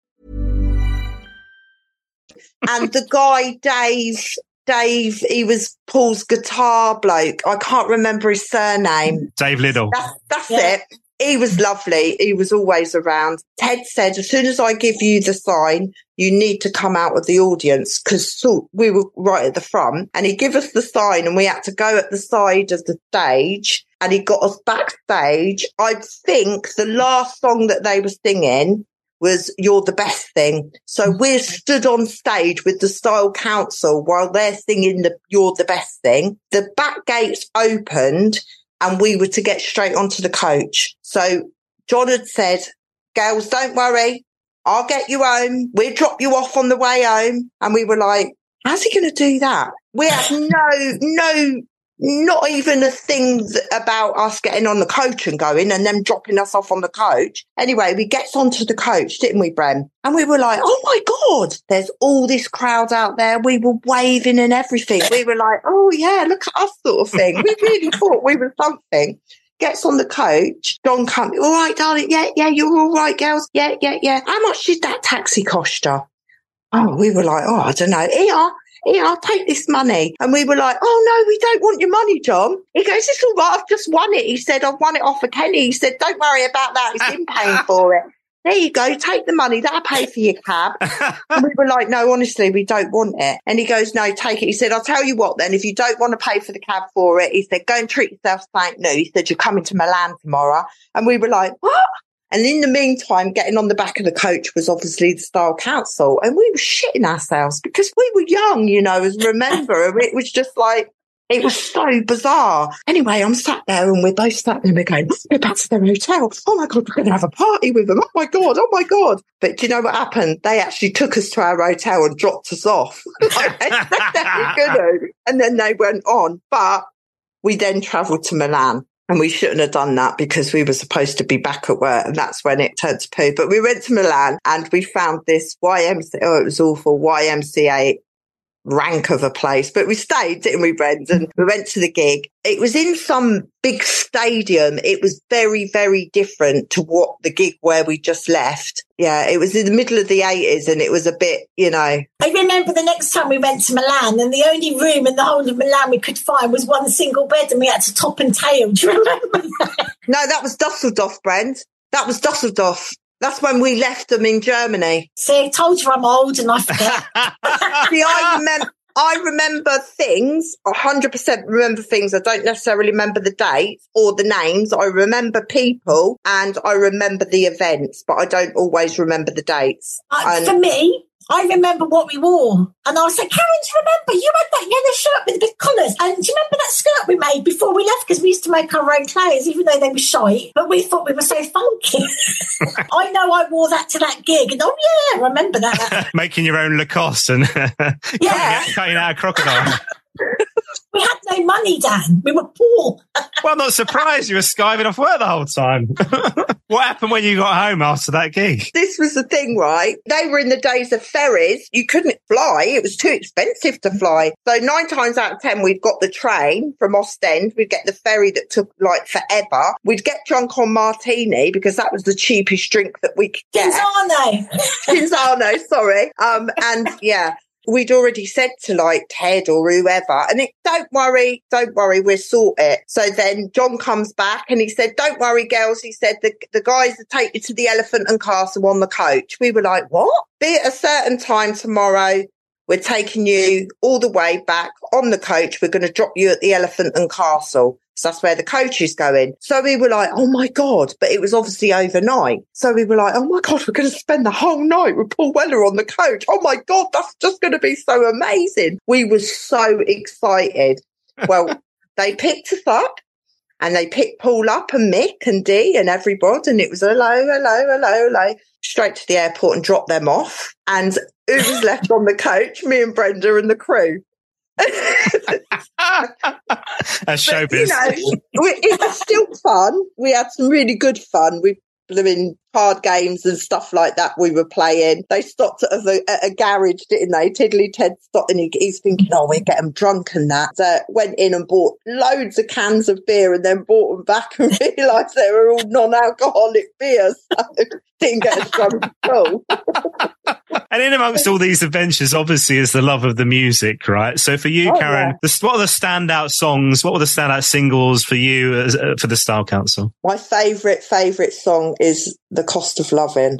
And the guy, Dave, Dave, he was Paul's guitar bloke. I can't remember his surname. Dave Liddell. That's, that's it. He was lovely. He was always around. Ted said, as soon as I give you the sign, you need to come out of the audience because so we were right at the front and he gave us the sign and we had to go at the side of the stage and he got us backstage. I think the last song that they were singing was You're the Best Thing. So mm. we're stood on stage with the Style Council while they're singing the You're the Best Thing. The back gates opened and we were to get straight onto the coach. So John had said, girls, don't worry. I'll get you home. We'll drop you off on the way home. And we were like, how's he going to do that? We had no, no not even a thing about us getting on the coach and going and them dropping us off on the coach. Anyway, we gets onto the coach, didn't we, Bren? And we were like, oh my God, there's all this crowd out there. We were waving and everything. We were like, oh yeah, look at us sort of thing. We really thought we were something. Gets on the coach. John comes, all right, darling. Yeah, yeah, you're all right, girls. Yeah, yeah, yeah. How much did that taxi cost you? Oh, we were like, oh, I don't know. Here, here, I'll take this money. And we were like, oh no, we don't want your money, John. He goes, it's all right. I've just won it. He said, I've won it off of Kenny. He said, don't worry about that. He's been paying for it. There you go. Take the money. That'll pay for your cab. and we were like, no, honestly, we don't want it. And he goes, no, take it. He said, I'll tell you what then, if you don't want to pay for the cab for it, he said, go and treat yourself something new. He said, you're coming to Milan tomorrow. And we were like, what? And in the meantime, getting on the back of the coach was obviously the Style Council. And we were shitting ourselves because we were young, you know, as remember. it was just like, it was so bizarre. Anyway, I'm sat there and we're both sat there and we're going, go back to their hotel. Oh my God, we're going to have a party with them. Oh my God. Oh my God. But do you know what happened? They actually took us to our hotel and dropped us off. and then they went on. But we then travelled to Milan. And we shouldn't have done that because we were supposed to be back at work and that's when it turned to poo. But we went to Milan and we found this YMCA, oh, it was awful, YMCA rank of a place. But we stayed, didn't we, Brendan? We went to the gig. It was in some big stadium. It was very, very different to what the gig where we just left. Yeah, it was in the middle of the 80s and it was a bit, you know. I remember the next time we went to Milan and the only room in the whole of Milan we could find was one single bed and we had to top and tail. Do you remember that? No, that was Dusseldorf, Brent. That was Dusseldorf. That's when we left them in Germany. See, I told you I'm old and I forget. See, I remember. I remember things, 100% remember things. I don't necessarily remember the dates or the names. I remember people and I remember the events, but I don't always remember the dates. Uh, and for me, I remember what we wore. And I was like, Karen, do you remember? You had that yellow shirt with the big collars. And do you remember that skirt we made before we left? Because we used to make our own clothes, even though they were shy. But we thought we were so funky. I know I wore that to that gig. And oh, yeah, I remember that. Making your own Lacoste and Yeah. cutting out a crocodile. We had no money, Dan. We were poor. well, I'm not surprised you were skiving off work the whole time. what happened when you got home after that gig? this was the thing, right? They were in the days of ferries. You couldn't fly. It was too expensive to fly. So nine times out of ten, we'd got the train from Ostend. We'd get the ferry that took like forever. We'd get drunk on martini because that was the cheapest drink that we could get. Cinzano. Cinzano, sorry. Um, and yeah. We'd already said to like Ted or whoever, and it, don't worry, don't worry, we'll sort it. So then John comes back and he said, don't worry, girls. He said, the, the guys take you to the Elephant and Castle on the coach. We were like, what? Be at a certain time tomorrow. We're taking you all the way back on the coach. We're going to drop you at the Elephant and Castle. So that's where the coach is going. So we were like, oh my God. But it was obviously overnight. So we were like, oh my God, we're going to spend the whole night with Paul Weller on the coach. Oh my God, that's just going to be so amazing. We were so excited. Well, they picked us up and they picked Paul up and Mick and Dee and everybody. And it was hello, hello, hello, hello, straight to the airport and dropped them off. And who was left on the coach? Me and Brenda and the crew. That's But, showbiz. you know, it was still fun. We had some really good fun. We blew in card games and stuff like that we were playing. They stopped at a, at a garage, didn't they? Tiddly Ted stopped and he, he's thinking, oh, we'll get them drunk and that. So went in and bought loads of cans of beer and then bought them back and realised they were all non-alcoholic beer. So didn't get as drunk at all. And in amongst all these adventures, obviously, is the love of the music, right? So for you, Oh, Karen, yeah. what are the standout songs? What were the standout singles for you as, uh, for the Style Council? My favourite, favourite song is The Cost of Loving.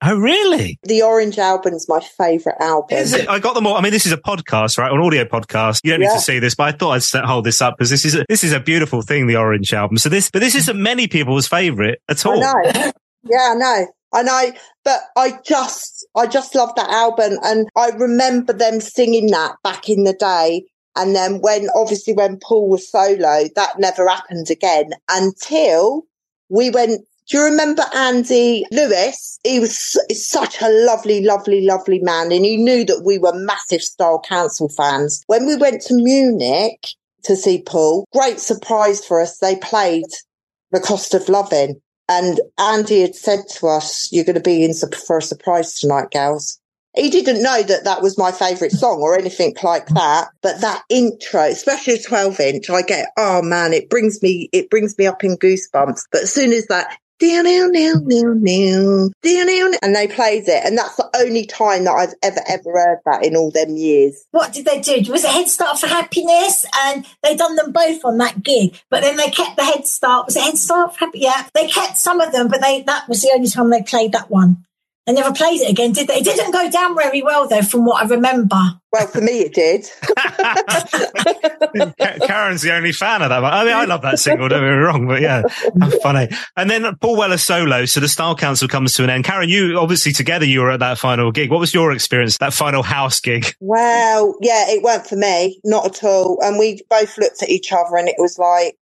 Oh, really? The Orange album's my favourite album. Is it? I got them all. I mean, this is a podcast, right? An audio podcast. You don't need to see this, but I thought I'd set, hold this up because this is a, this is a beautiful thing, the Orange album. So this, but this isn't many people's favorite at all. I know. Yeah, I know. I. But I just, I just love that album. And I remember them singing that back in the day. And then when, obviously when Paul was solo, that never happened again until we went, do you remember Andy Lewis? He was su- such a lovely, lovely, lovely man. And he knew that we were massive Style Council fans. When we went to Munich to see Paul, great surprise for us. They played The Cost of Loving. And Andy had said to us, you're going to be in for a surprise tonight, gals. He didn't know that that was my favourite song or anything like that. But that intro, especially a 12 inch, I get, oh man, it brings me, it brings me up in goosebumps. But as soon as that, and they played it. And that's the only time that I've ever, ever heard that in all them years. What did they do? Was it Head Start for Happiness? And they done them both on that gig, but then they kept the Head Start. Was it Head Start for Happiness? Yeah, they kept some of them, but they that was the only time they played that one. They never played it again, did they? It didn't go down very well though, from what I remember. Well, for me, it did. Karen's the only fan of that one. I mean, I love that single, don't get me wrong, but yeah, funny. And then Paul Weller solo. So the Style Council comes to an end. Karen, you obviously together, you were at that final gig. What was your experience, that final house gig? Well, yeah, it weren't for me, not at all. And we both looked at each other and it was like,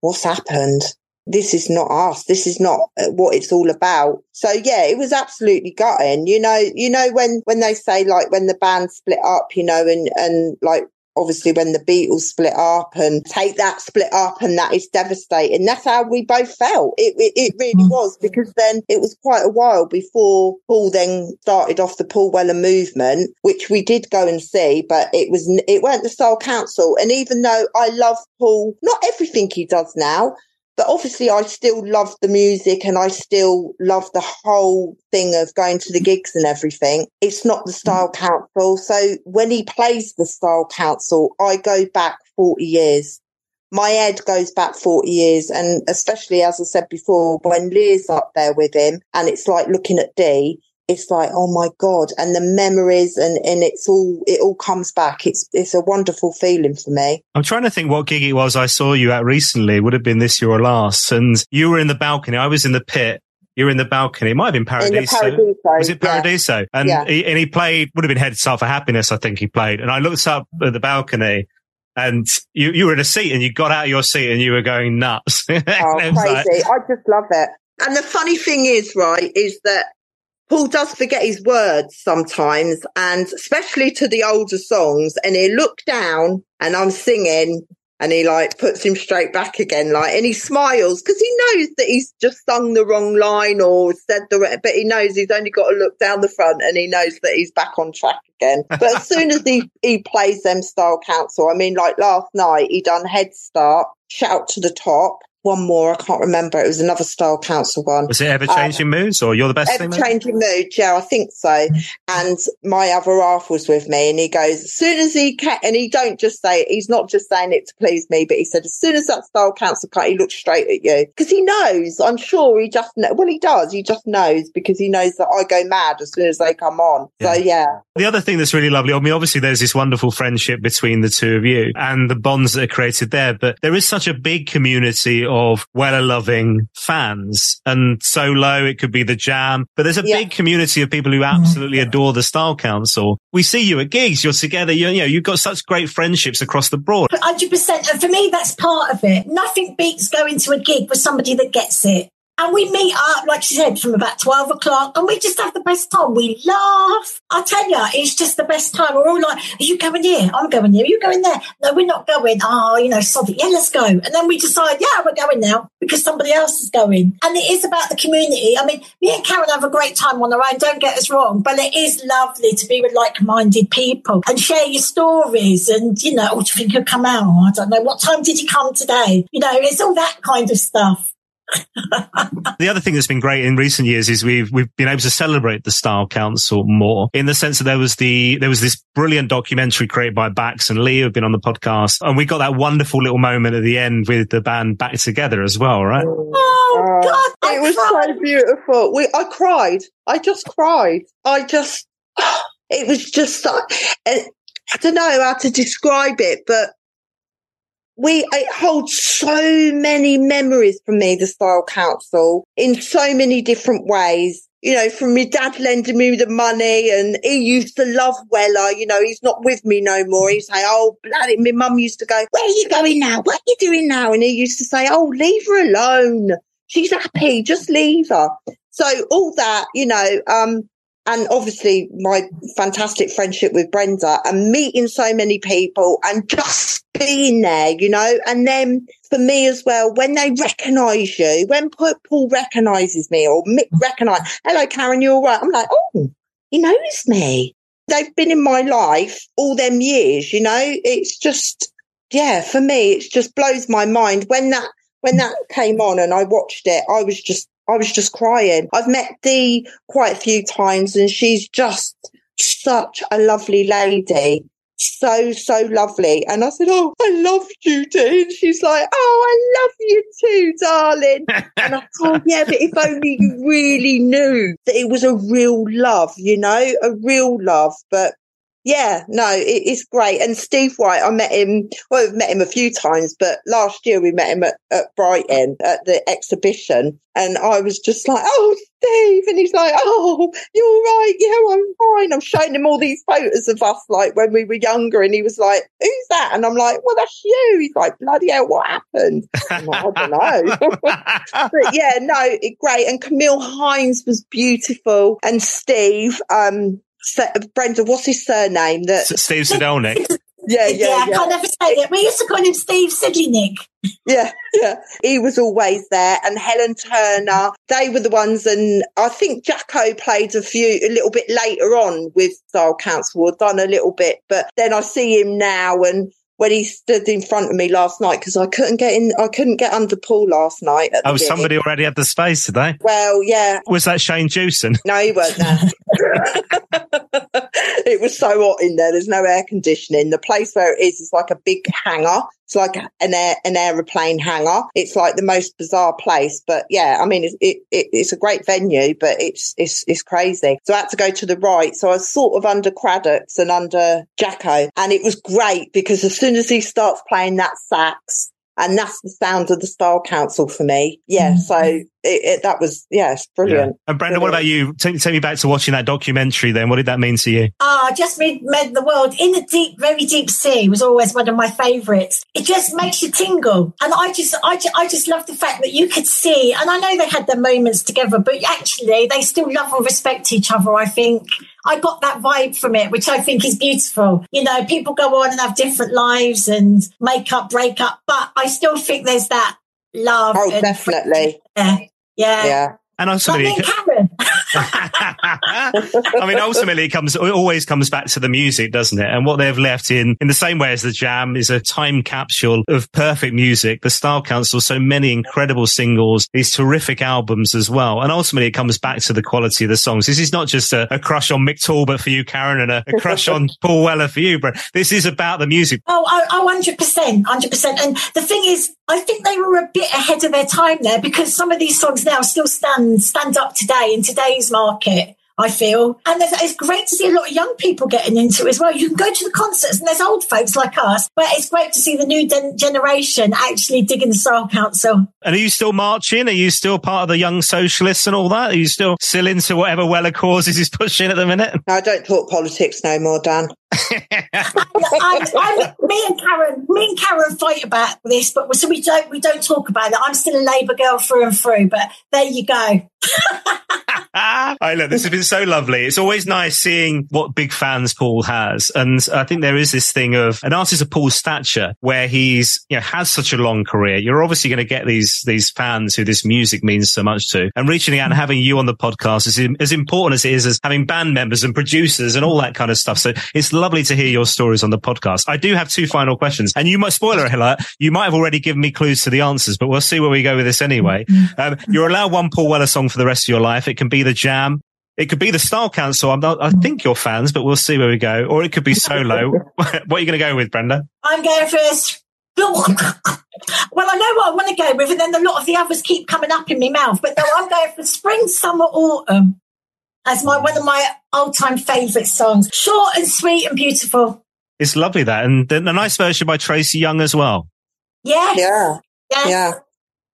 what's happened? This is not us. This is not uh, what it's all about. So yeah, it was absolutely gutting. You know, you know, when, when they say like when the band split up, you know, and, and like obviously when the Beatles split up and take that split up and that is devastating. That's how we both felt. It, it, it really was because then it was quite a while before Paul then started off the Paul Weller movement, which we did go and see, but it was, it weren't the Style Council. And even though I love Paul, not everything he does now, but obviously I still love the music and I still love the whole thing of going to the gigs and everything. It's not the Style mm. Council. So when he plays the Style Council, I go back 40 years. My head goes back 40 years. And especially, as I said before, when Leah's up there with him and it's like looking at Dee, it's like, oh my God. And the memories and, and it's all, it all comes back. It's, it's a wonderful feeling for me. I'm trying to think what gig it was I saw you at recently. It would have been this year or last. And you were in the balcony. I was in the pit. You were in the balcony. It might have been In Paradiso. Paradiso, Was it yeah. Paradiso? And, Yeah. he, and he played, would have been Head Start for Happiness, I think he played. And I looked up at the balcony and you, you were in a seat and you got out of your seat and you were going nuts. Oh, was like- crazy. I just love it. And the funny thing is, right, is that Paul does forget his words sometimes, and especially to the older songs. And he look down and I'm singing and he like puts him straight back again, like, and he smiles because he knows that he's just sung the wrong line or said the, but he knows he's only got to look down the front and he knows that he's back on track again. But as soon as he, he plays them style council, I mean, like last night he done Head Start, Shout to the Top, one more, I can't remember. It was another style council one. Was it ever um, changing moods or you're the best Ever thing? changing mood, yeah, I think so. And my other half was with me, and he goes, as soon as he ca and he don't just say it, he's not just saying it to please me, but he said, as soon as that style council cut, he looked straight at you because he knows. I'm sure he just kn- well, he does. He just knows because he knows that I go mad as soon as they come on. So yeah, The other thing that's really lovely, I mean, obviously there's this wonderful friendship between the two of you and the bonds that are created there, but there is such a big community of Weller loving fans and solo. It could be the jam, but there's a Yeah. big community of people who mm. absolutely adore the Style Council. We see you at gigs. You're together. You, you know, you've got such great friendships across the board. Hundred percent. And for me, that's part of it. Nothing beats going to a gig with somebody that gets it. And we meet up, like she said, from about 12 o'clock and we just have the best time. We laugh. I tell you, it's just the best time. We're all like, are you going here? I'm going here. Are you going there? No, we're not going. Oh, you know, sod it. Yeah, let's go. And then we decide, yeah, we're going now because somebody else is going. And it is about the community. I mean, me and Karen have a great time on our own. Don't get us wrong, but it is lovely to be with like-minded people and share your stories. And, you know, oh, do you think he'll come out? I don't know. What time did he come today? You know, it's all that kind of stuff. The other thing that's been great in recent years is we've we've been able to celebrate the Style Council more in the sense that there was the there was this brilliant documentary created by Bax and Lee who've been on the podcast, and we got that wonderful little moment at the end with the band back together as well, right? Oh, oh God, it was so beautiful. We, I cried. I just cried. I just, it was just, so- eh, I don't know how to describe it, but we it holds so many memories for me, the Style Council, in so many different ways. You know, from my dad lending me the money and he used to love Weller. You know, he's not with me no more. He'd say, Oh, bloody, my mum used to go, where are you going now? What are you doing now? And he used to say, Oh, leave her alone. She's happy. Just leave her. So all that, you know, um, and obviously my fantastic friendship with Brenda and meeting so many people and just being there, you know, and then for me as well, when they recognize you, when Pa- Paul recognizes me or Mick recognize, hello, Karen, you're all right. I'm like, oh, he knows me. They've been in my life all them years, you know, it's just, yeah, for me, it just blows my mind when that, when that came on and I watched it, I was just, I was just crying. I've met Dee quite a few times and she's just such a lovely lady. So, so lovely. And I said, Oh, I love you, Dee. And she's like, Oh, I love you too, darling. and I thought, yeah, but if only you really knew that it was a real love, you know, a real love. But yeah, no, it, it's great. And Steve White, I met him, well, I've met him a few times, but last year we met him at, at Brighton at the exhibition. And I was just like, oh, Steve. And he's like, oh, you're right. Yeah, I'm fine. I'm showing him all these photos of us, like when we were younger. And he was like, who's that? And I'm like, well, that's you. He's like, bloody hell, what happened? Like, I don't know. but yeah, no, it, great. And Camelle Hinds was beautiful. And Steve, um, Brenda, what's his surname? That Steve Sidolnik. yeah, yeah, I yeah. can't ever say it. We used to call him Steve Sidleynick. Yeah, yeah. He was always there. And Helen Turner, they were the ones. And I think Jacko played a few, a little bit later on with Style Council, or done a little bit. But then I see him now and when he stood in front of me last night, because I couldn't get in, I couldn't get under Paul last night. at the Oh, somebody already had the space today. Well, yeah. Was that Shane Jewson? No, he weren't there. it was so hot in there. There's no air conditioning. The place where it is is like a big hangar. It's like an air, an aeroplane hangar. It's like the most bizarre place. But yeah, I mean, it, it, it's a great venue, but it's, it's, it's crazy. So I had to go to the right. So I was sort of under Cradock's and under Jacko. And it was great because as soon as he starts playing that sax, and that's the sound of the Style Council for me. Yeah. So it, it, that was, yeah, it's brilliant. And Brenda, what about you? Take, take me back to watching that documentary then. What did that mean to you? Ah, just made, made the world in the deep, very deep sea was always one of my favourites. It just makes you tingle, and I just, I just, I just love the fact that you could see. And I know they had their moments together, but actually they still love and respect each other. I think I got that vibe from it, which I think is beautiful. You know, people go on and have different lives and make up, break up, but I still think there's that love. Oh, and- definitely. Yeah, yeah. Yeah. And Like ultimately, me and Karen. I mean, ultimately, it comes. It always comes back to the music, doesn't it? And what they've left in, in the same way as the Jam, is a time capsule of perfect music. The Style Council, so many incredible singles, these terrific albums as well. And ultimately, it comes back to the quality of the songs. This is not just a, a crush on Mick Talbot for you, Karen, and a, a crush on Paul Weller for you, but this is about the music. Oh, oh, oh, 100%, 100%. And the thing is, I think they were a bit ahead of their time there because some of these songs now still stand, stand up today in today's market. I feel. And it's great to see a lot of young people getting into it as well. You can go to the concerts and there's old folks like us, but it's great to see the new den- generation actually digging the Style Council. And are you still marching? Are you still part of the Young Socialists and all that? Are you still still into whatever Weller causes is pushing at the minute? No, I don't talk politics no more, Dan. I'm, I'm, me and Karen, me and Karen fight about this, but so we don't we don't talk about it. I'm still a Labour girl through and through, but there you go. I look, this has been so lovely. It's always nice seeing what big fans Paul has. And I think there is this thing of an artist of Paul's stature where he's, you know, has such a long career. You're obviously going to get these, these fans who this music means so much to and reaching out and having you on the podcast is as important as it is as having band members and producers and all that kind of stuff. So it's lovely to hear your stories on the podcast. I do have two final questions and you might, spoiler alert, you might have already given me clues to the answers, but we'll see where we go with this anyway. Um, you're allowed one Paul Weller song for the rest of your life. It can be the jam. It could be the Style Council. I'm not, I think you're fans, but we'll see where we go. Or it could be solo. what are you going to go with, Brenda? I'm going for this. well, I know what I want to go with, and then a lot of the others keep coming up in my mouth. But no, I'm going for spring, summer, autumn as my one of my all-time favourite songs. Short and sweet and beautiful. It's lovely that, and the, the nice version by Tracie Young as well. Yes. Yeah. Yes. Yeah.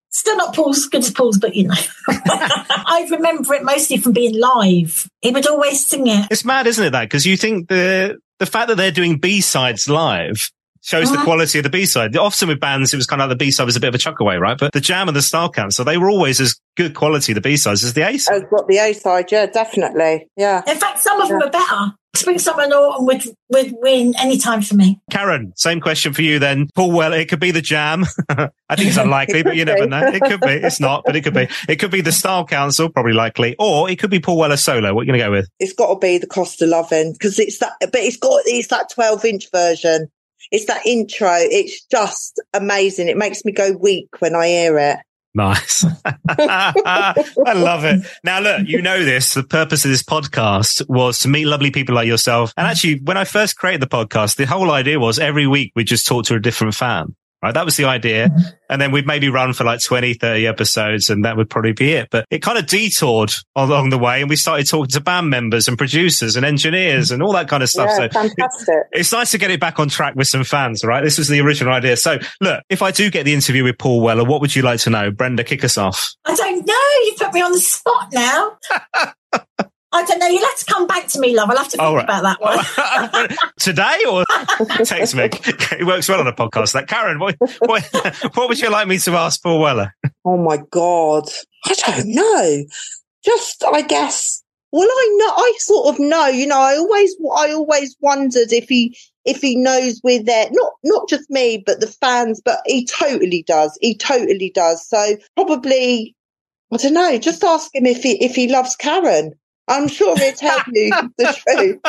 Still not Paul's good as Paul's, but you know. I remember it mostly from being live. He would always sing it. It's mad, isn't it? That because you think the the fact that they're doing B sides live shows the Mhm. quality of the B side. Often with bands, it was kind of like the B side was a bit of a chuck away, right? But the Jam and the Style Council, they were always as good quality the B sides as the A side. Has got the A side, yeah, definitely. Yeah. In fact, some of them are better. Spring, summer, and autumn would, would win any time for me. Karen, same question for you then. Paul Weller, it could be the Jam. I think it's unlikely, but you never know. It could be. It's not, but it could be. It could be the Style Council, probably likely, or it could be Paul Weller solo. What are you going to go with? It's got to be the cost of loving because it's that, but it's got, it's that 12 inch version. It's that intro. It's just amazing. It makes me go weak when I hear it. Nice. I love it. Now, look, you know this. The purpose of this podcast was to meet lovely people like yourself. And actually, when I first created the podcast, the whole idea was every week we just talk to a different fan. Right. That was the idea. Mm-hmm. And then we'd maybe run for like 20, 30 episodes and that would probably be it. But it kind of detoured along the way and we started talking to band members and producers and engineers and all that kind of stuff. Yeah, so fantastic. it's nice to get it back on track with some fans, right? This was the original idea. So look, if I do get the interview with Paul Weller, what would you like to know? Brenda, kick us off. I don't know. You put me on the spot now. I don't know. You'll have to come back to me, love. I'll have to think All right. about that one. Today or text me? It works well on a podcast. Like Karen, what, what, what would you like me to ask Paul Weller? Oh my God. I don't know. Just, I guess, well, I know, I sort of know, you know, I always, I always wondered if he, if he knows we're there, not, not just me, but the fans, but he totally does. He totally does. So probably, I don't know, just ask him if he, if he loves Karen. I'm sure he'll tell you the truth.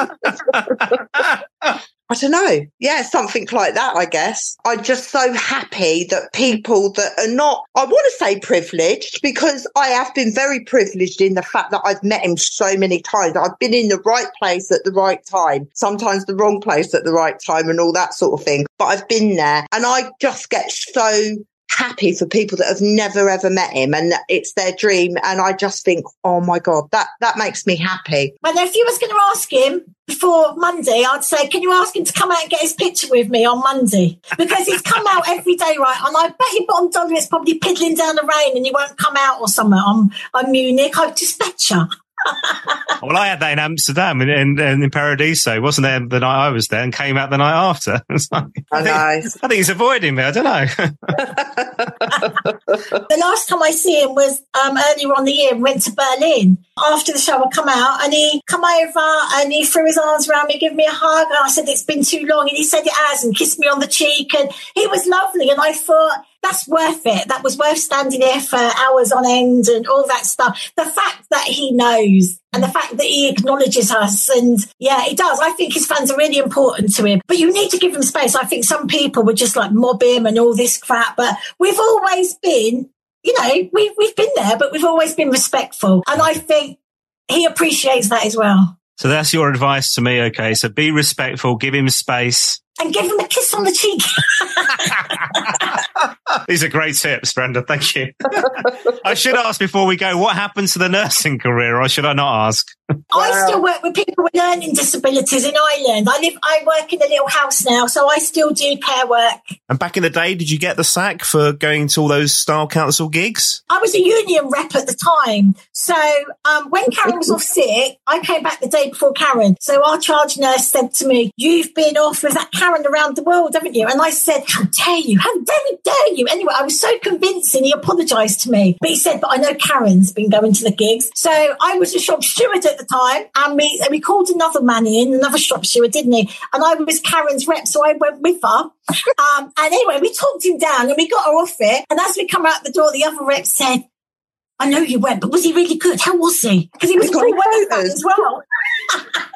I don't know. Yeah, something like that, I guess. I'm just so happy that people that are not, I want to say privileged because I have been very privileged in the fact that I've met him so many times. I've been in the right place at the right time, sometimes the wrong place at the right time and all that sort of thing. But I've been there and I just get so happy for people that have never ever met him and it's their dream. And I just think, oh my God, that, that makes me happy. And if you was going to ask him before Monday, I'd say, can you ask him to come out and get his picture with me on Monday? Because he's come out every day, right? And I bet you bottom dollar it's probably piddling down the rain and he won't come out or something on, on Munich. I just bet you. Well, I had that in Amsterdam and in, in, in Paradiso. Wasn't there the night I was there and came out the night after. Like, I, think, I think he's avoiding me. I don't know. the last time I see him was um, earlier on the year. Went to Berlin after the show. I come out and he come over and he threw his arms around me, give me a hug. And I said, "It's been too long," and he said it has, and kissed me on the cheek, and he was lovely. And I thought that's worth it. That was worth standing there for hours on end and all that stuff. The fact that he knows and the fact that he acknowledges us and yeah, he does. I think his fans are really important to him, but you need to give him space. I think some people would just like mob him and all this crap, but we've always been, you know, we, we've been there, but we've always been respectful. And I think he appreciates that as well. so that's your advice to me. Okay. So be respectful, give him space. And give him a kiss on the cheek. These are great tips, Brenda. Thank you. I should ask before we go, what happened to the nursing career or should I not ask? I I still work with people with learning disabilities in Ireland. I live, I work in a little house now, so I still do care work. And back in the day, did you get the sack for going to all those style council gigs? I was a union rep at the time. So um, when Karen was off sick, I came back the day before Karen. So our charge nurse said to me, You've been off with that Karen around the world, haven't you? And I said, How dare you? How very dare you? Anyway, I was so convincing. He apologised to me. But he said, But I know Karen's been going to the gigs. So I was a shop steward at the time. And we, and we called another man in, another steward, didn't he? And I was Karen's rep. So I went with her. Um, and anyway, we talked him down and we got her off it. And as we come out the door, the other rep said, I know you went, but was he really good? How was he? Because he was pretty well as well.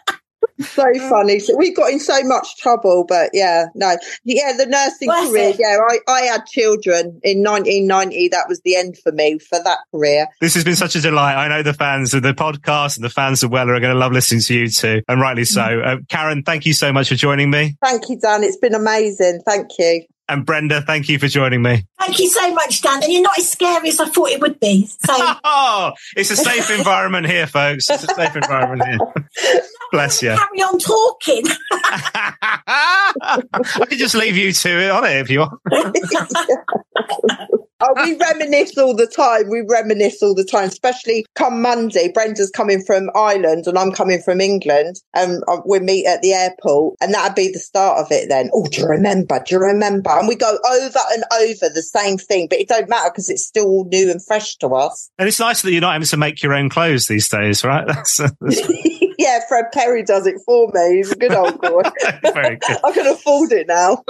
So funny. So we got in so much trouble, but yeah, no, yeah, the nursing Worth career. it. Yeah, I, I had children in 1990. That was the end for me for that career. This has been such a delight. I know the fans of the podcast and the fans of Weller are going to love listening to you too, and rightly so. Uh, Karen, thank you so much for joining me. Thank you, Dan. It's been amazing. Thank you. And Brenda, thank you for joining me. Thank you so much, Dan. And you're not as scary as I thought it would be. So Oh, it's a safe environment here, folks. It's a safe environment here. Bless you. carry on talking. I could just leave you two on it if you want. Oh, we reminisce all the time. We reminisce all the time, especially come Monday. Brenda's coming from Ireland and I'm coming from England and uh, we meet at the airport and that'd be the start of it then. Oh, do you remember? Do you remember? And we go over and over the same thing, but it don't matter because it's still all new and fresh to us. And it's nice that you're not having to make your own clothes these days, right? That's, that's yeah, Fred Perry does it for me. He's a good old boy. very good. I can afford it now.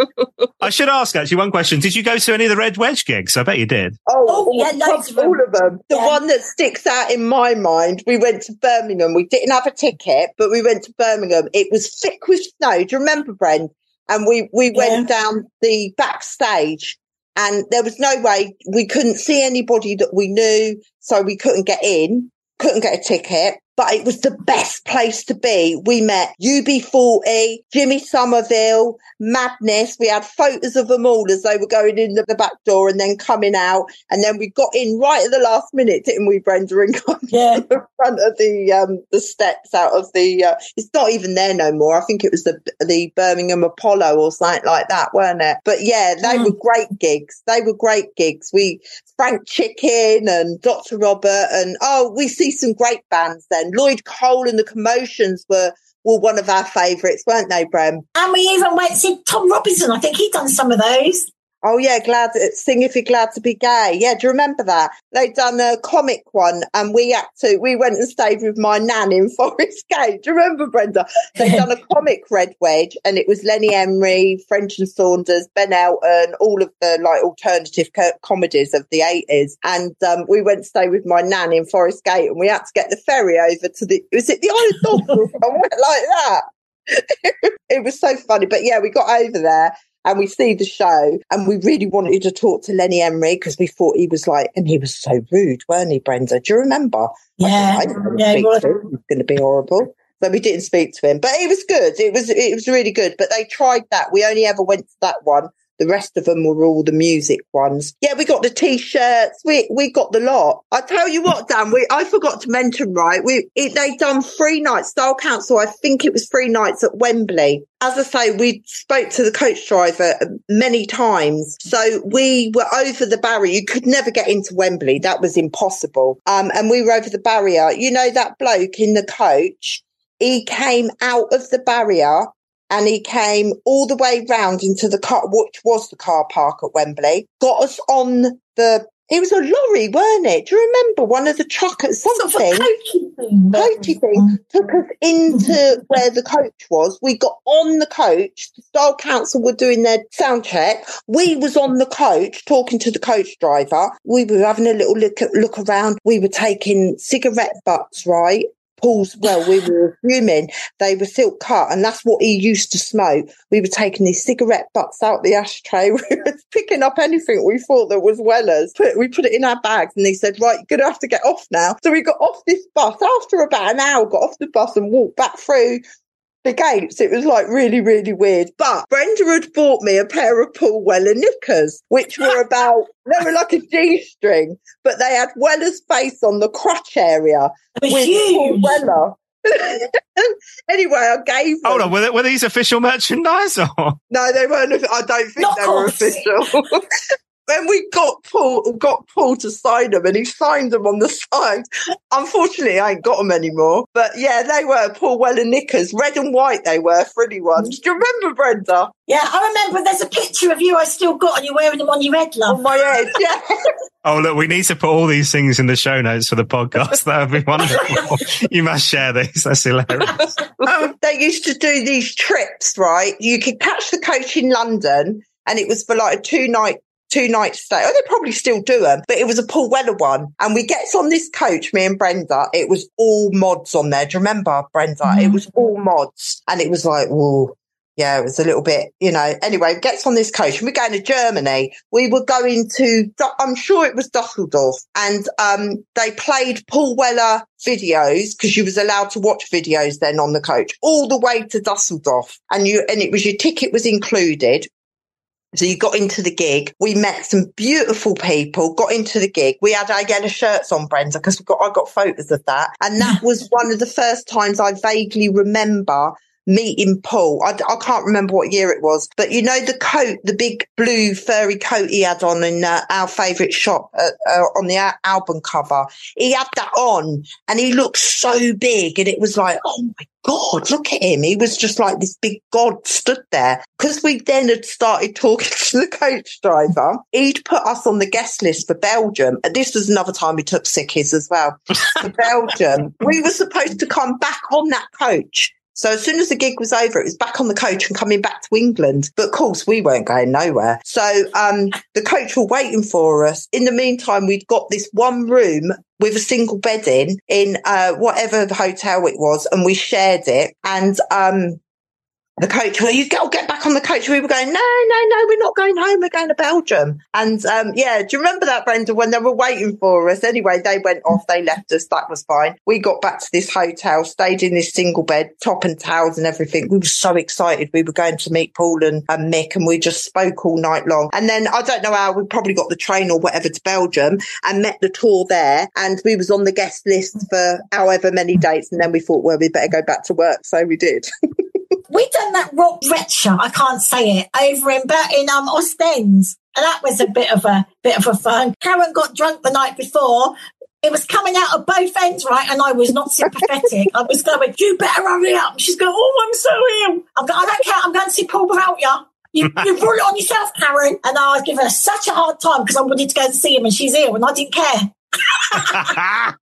I should ask actually one question. Did you go to any of the Red Wedge gigs? I bet you did. Oh, Oh, all, yeah, loads of them. all of them. The Yeah. one that sticks out in my mind, we went to Birmingham. We didn't have a ticket, but we went to Birmingham. It was thick with snow. Do you remember, Bren? And we, we went down the backstage and there was no way we couldn't see anybody that we knew. So we couldn't get in, couldn't get a ticket. But it was the best place to be. We met UB40, Jimmy Somerville, Madness. We had photos of them all as they were going in the, the back door and then coming out. And then we got in right at the last minute, didn't we, Brenda? And got Yeah. in the front of the um, the steps out of the. Uh, it's not even there no more. I think it was the the Birmingham Apollo or something like that, weren't it? But yeah, they Mm. were great gigs. They were great gigs. We Frank Chicken and Dr. Robert and oh, we see some great bands then. Lloyd Cole and the Commotions were were one of our favourites, weren't they, Brem? and we even went see Tom Robinson. I think he'd done some of those. Oh yeah, glad sing if you're glad to be gay. Yeah, do you remember that? They'd done a comic one and we had to we went and stayed with my nan in Forest Gate. Do you remember Brenda? They'd done a comic Red Wedge and it was Lenny Henry, French and Saunders, Ben Elton, all of the like alternative co- comedies of the eighties. And um, we went to stay with my nan in Forest Gate and we had to get the ferry over to the was it the Isle of Dogs or somewhere like that? it was so funny. But yeah, we got over there and we see the show and we really wanted to talk to Lenny Henry because we thought he was like, and he was so rude, weren't he, Brenda? Do you remember? Yeah. I didn't Yeah, he speak was. to him. He was going to be horrible. So we didn't speak to him, but it was good. It was, it was really good. But they tried that. We only ever went to that one. The rest of them were all the music ones. Yeah, we got the t-shirts. We we got the lot. I tell you what, Dan, we I forgot to mention right. We it, they done three nights. Style Council. I think it was three nights at Wembley. As I say, we spoke to the coach driver many times. So we were over the barrier. You could never get into Wembley. That was impossible. Um, and we were over the barrier. You know that bloke in the coach. He came out of the barrier and he came all the way round into the car, which was the car park at Wembley, got us on the, it was a lorry, weren't it? Do you remember one of the truckers, something? Sort of coachy thing. coachy thing took us into mm-hmm. where the coach was. We got on the coach. The Style Council were doing their sound check. We was on the coach talking to the coach driver. We were having a little look look around. We were taking cigarette butts, right? Paul's, well, we were fuming. They were silk cut, and that's what he used to smoke. We were taking these cigarette butts out the ashtray. We were picking up anything we thought that was Wellers. Put, we put it in our bags, and he said, "Right, you're going to have to get off now." So we got off this bus after about an hour. Got off the bus and walked back through the gates. It was like really, really weird. But Brenda had bought me a pair of Paul Weller knickers, which were about, they were like a G string, but they had Weller's face on the crotch area They were with Paul. Weller anyway, I gave. Them. Hold on, were, they, were these official merchandise or? No, they weren't. I don't think Not they were official. When we got Paul, got Paul to sign them, and he signed them on the side. Unfortunately, I ain't got them anymore. But yeah, they were Paul Weller knickers, red and white. They were frilly ones. Do you remember, Brenda? Yeah, I remember there's a picture of you I still got and you're wearing them on your head, love. On my head, yeah. Oh, look, we need to put all these things in the show notes for the podcast. That would be wonderful. you must share these. That's hilarious. um, they used to do these trips, right? You could catch the coach in London, and it was for like a two night. Two night stay. Oh, they probably still do them, but it was a Paul Weller one. And we gets on this coach, me and Brenda. It was all mods on there. Do you remember, Brenda? It was all mods. And it was like, whoa, yeah, it was a little bit, you know. Anyway, gets on this coach and we're going to Germany. We were going to, I'm sure it was Dusseldorf, and um, they played Paul Weller videos because you was allowed to watch videos then on the coach all the way to Dusseldorf, and you and it was your ticket was included. So you got into the gig. We met some beautiful people, got into the gig. We had our yellow shirts on, Brenda, because we got, I got photos of that. And that was one of the first times I vaguely remember meeting Paul. I, I can't remember what year it was, but you know, the coat, the big blue furry coat he had on in uh, our favourite shop uh, uh, on the al- album cover. He had that on and he looked so big and it was like, oh my God, look at him. He was just like this big God stood there. Because we then had started talking to the coach driver, he'd put us on the guest list for Belgium. And this was another time we took sickies as well. For Belgium, we were supposed to come back on that coach. So as soon as the gig was over, it was back on the coach and coming back to England. But of course, we weren't going nowhere. So um, the coach were waiting for us. In the meantime, we'd got this one room with a single bed in, in uh, whatever the hotel it was, and we shared it. And um, the coach, well, you go get back on the coach. We were going, no, no, no, we're not going home. We're going to Belgium. And um, yeah, do you remember that, Brenda, when they were waiting for us? Anyway, they went off, they left us. That was fine. We got back to this hotel, stayed in this single bed, top and towels and everything. We were so excited. We were going to meet Paul and, and Mick, and we just spoke all night long. And then I don't know how we probably got the train or whatever to Belgium and met the tour there. And we was on the guest list for however many dates. And then we thought, well, we better go back to work. So we did. we done that Rock Werchter, I can't say it, over in in um Ostend. And that was a bit of a bit of a fun. Karen got drunk the night before. It was coming out of both ends, right? And I was not sympathetic. I was going, you better hurry up. She's going, oh, I'm so ill. I'm go- I don't care. I'm going to see Paul without you. You, you brought it on yourself, Karen. And I was giving her such a hard time because I wanted to go and see him and she's ill and I didn't care.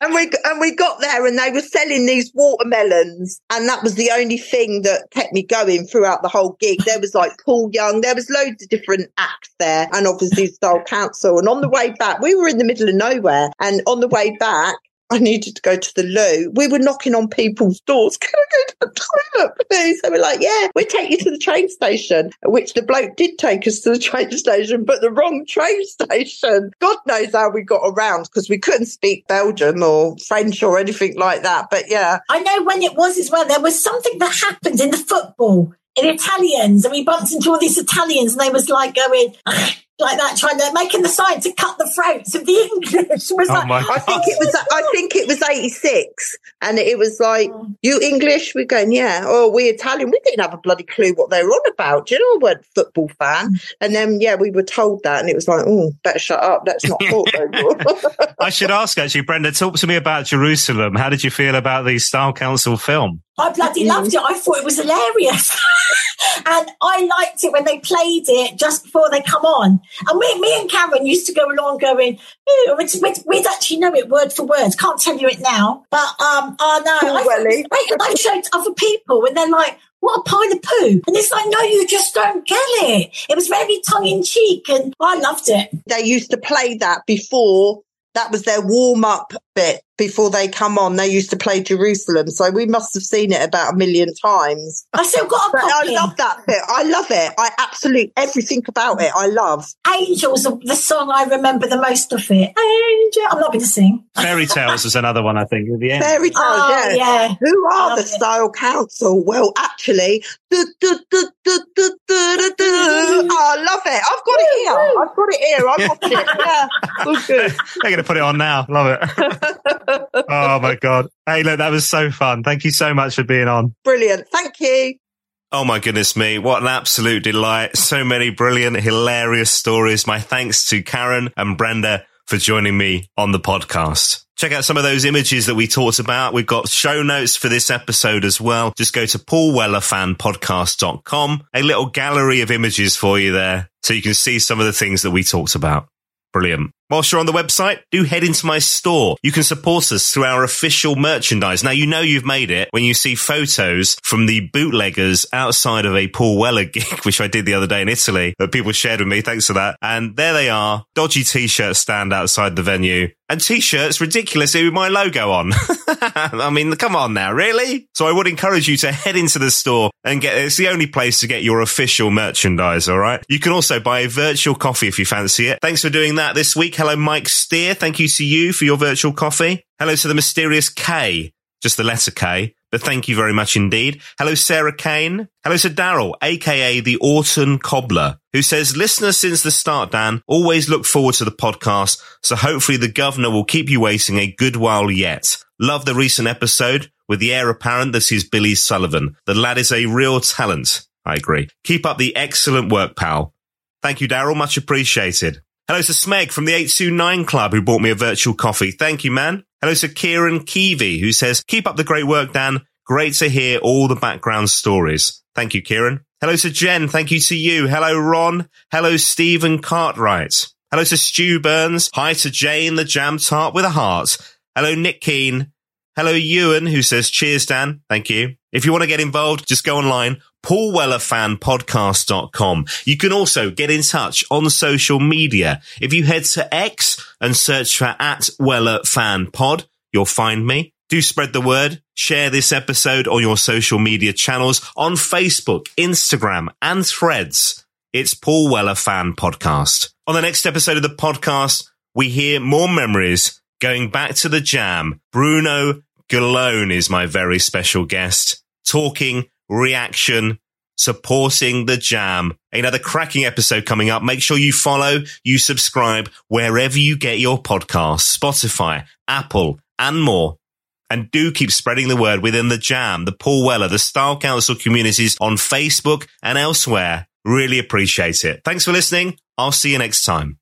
and we and we got there and they were selling these watermelons. And that was the only thing that kept me going throughout the whole gig. There was like paul young. There was loads of different acts there. And obviously style council. And on the way back we were in the middle of nowhere. And on the way back I needed to go to the loo. We were knocking on people's doors. Can I go to the toilet, please? They were like, yeah, we'll take you to the train station, which the bloke did take us to the train station, but the wrong train station. God knows how we got around because we couldn't speak Belgium or French or anything like that. But yeah. I know when it was as well, there was something that happened in the football in Italians and we bumped into all these Italians and they was like going like that, trying to making the sign to cut the throats of the English. Was Oh like, my I think it was. I think it was eighty six, and it was like oh. you English. We're going, yeah. Or we Italian. We didn't have a bloody clue what they were on about. Do you know? I weren't football fan, mm. and then yeah, we were told that, and it was like, oh, better shut up. Let's not talk no more. I should ask actually, Brenda, talk to me about Jerusalem. How did you feel about the Style Council film? I bloody mm. loved it. I thought it was hilarious. and I liked it when they played it just before they come on. And me, me and Karen used to go along going, "Ew, it's, we'd, we'd actually know it word for word. Can't tell you it now. But, um, oh no. Cool, I, thought it Welly. was great. and I showed to other people and they're like, what a pile of poo. And it's like, no, you just don't get it. It was very tongue in cheek and I loved it. they used to play that before. That was their warm up bit before they come on, they used to play Jerusalem. So we must have seen it about a million times. I still got a copy. I love that bit. I love it. I absolutely everything about it. I love Angels, the song I remember the most of it. Angel, I'm not going to sing. Fairy Tales is another one, I think. At the end. Fairy Tales, oh, yeah. yeah. Who are the it. Style Council? Well, actually, do, do, do, oh, I love it. I've got it here. I've got it here. I've got it. Yeah, good. They're going to put it on now. Love it. oh my God. Hey, look, that was so fun. Thank you so much for being on. Brilliant. Thank you. Oh my goodness me. What an absolute delight. So many brilliant, hilarious stories. My thanks to Karen and Brenda for joining me on the podcast. Check out some of those images that we talked about. We've got show notes for this episode as well. Just go to paulwellerfanpodcast.com. A little gallery of images for you there so you can see some of the things that we talked about. Brilliant. Whilst you're on the website, do head into my store. You can support us through our official merchandise. Now, you know you've made it when you see photos from the bootleggers outside of a Paul Weller gig, which I did the other day in Italy that people shared with me. Thanks for that. And there they are. Dodgy t-shirt stand outside the venue and t-shirts ridiculously with my logo on. I mean, come on now, really? So I would encourage you to head into the store and get, it's the only place to get your official merchandise. All right. You can also buy a virtual coffee if you fancy it. Thanks for doing that this week. Hello, Mike Steer. Thank you to you for your virtual coffee. Hello to the mysterious K, just the letter K, but thank you very much indeed. Hello, Sarah Kane. Hello to Daryl, aka the Autumn Cobbler, who says, listener since the start, Dan, always look forward to the podcast. So hopefully the governor will keep you waiting a good while yet. Love the recent episode with the heir apparent that is Billy Sullivan. The lad is a real talent. I agree. Keep up the excellent work, pal. Thank you, Daryl. Much appreciated. Hello to Smeg from the 829 Club who bought me a virtual coffee. Thank you, man. Hello to Kieran Keevy who says, keep up the great work, Dan. Great to hear all the background stories. Thank you, Kieran. Hello to Jen. Thank you to you. Hello, Ron. Hello, Stephen Cartwright. Hello to Stu Burns. Hi to Jane, the jam tart with a heart. Hello, Nick Keane. Hello, Ewan, who says, cheers, Dan. Thank you. If you want to get involved, just go online, paulwellerfanpodcast.com. You can also get in touch on social media. If you head to X and search for at Weller Fan Pod, you'll find me. Do spread the word. Share this episode on your social media channels on Facebook, Instagram, and threads. It's Paul Weller Fan Podcast. On the next episode of the podcast, we hear more memories going back to the jam. Bruno Galone is my very special guest, talking reaction, supporting the jam. Another cracking episode coming up. Make sure you follow, you subscribe wherever you get your podcasts, Spotify, Apple, and more. And do keep spreading the word within the jam, the Paul Weller, the Style Council communities on Facebook and elsewhere. Really appreciate it. Thanks for listening. I'll see you next time.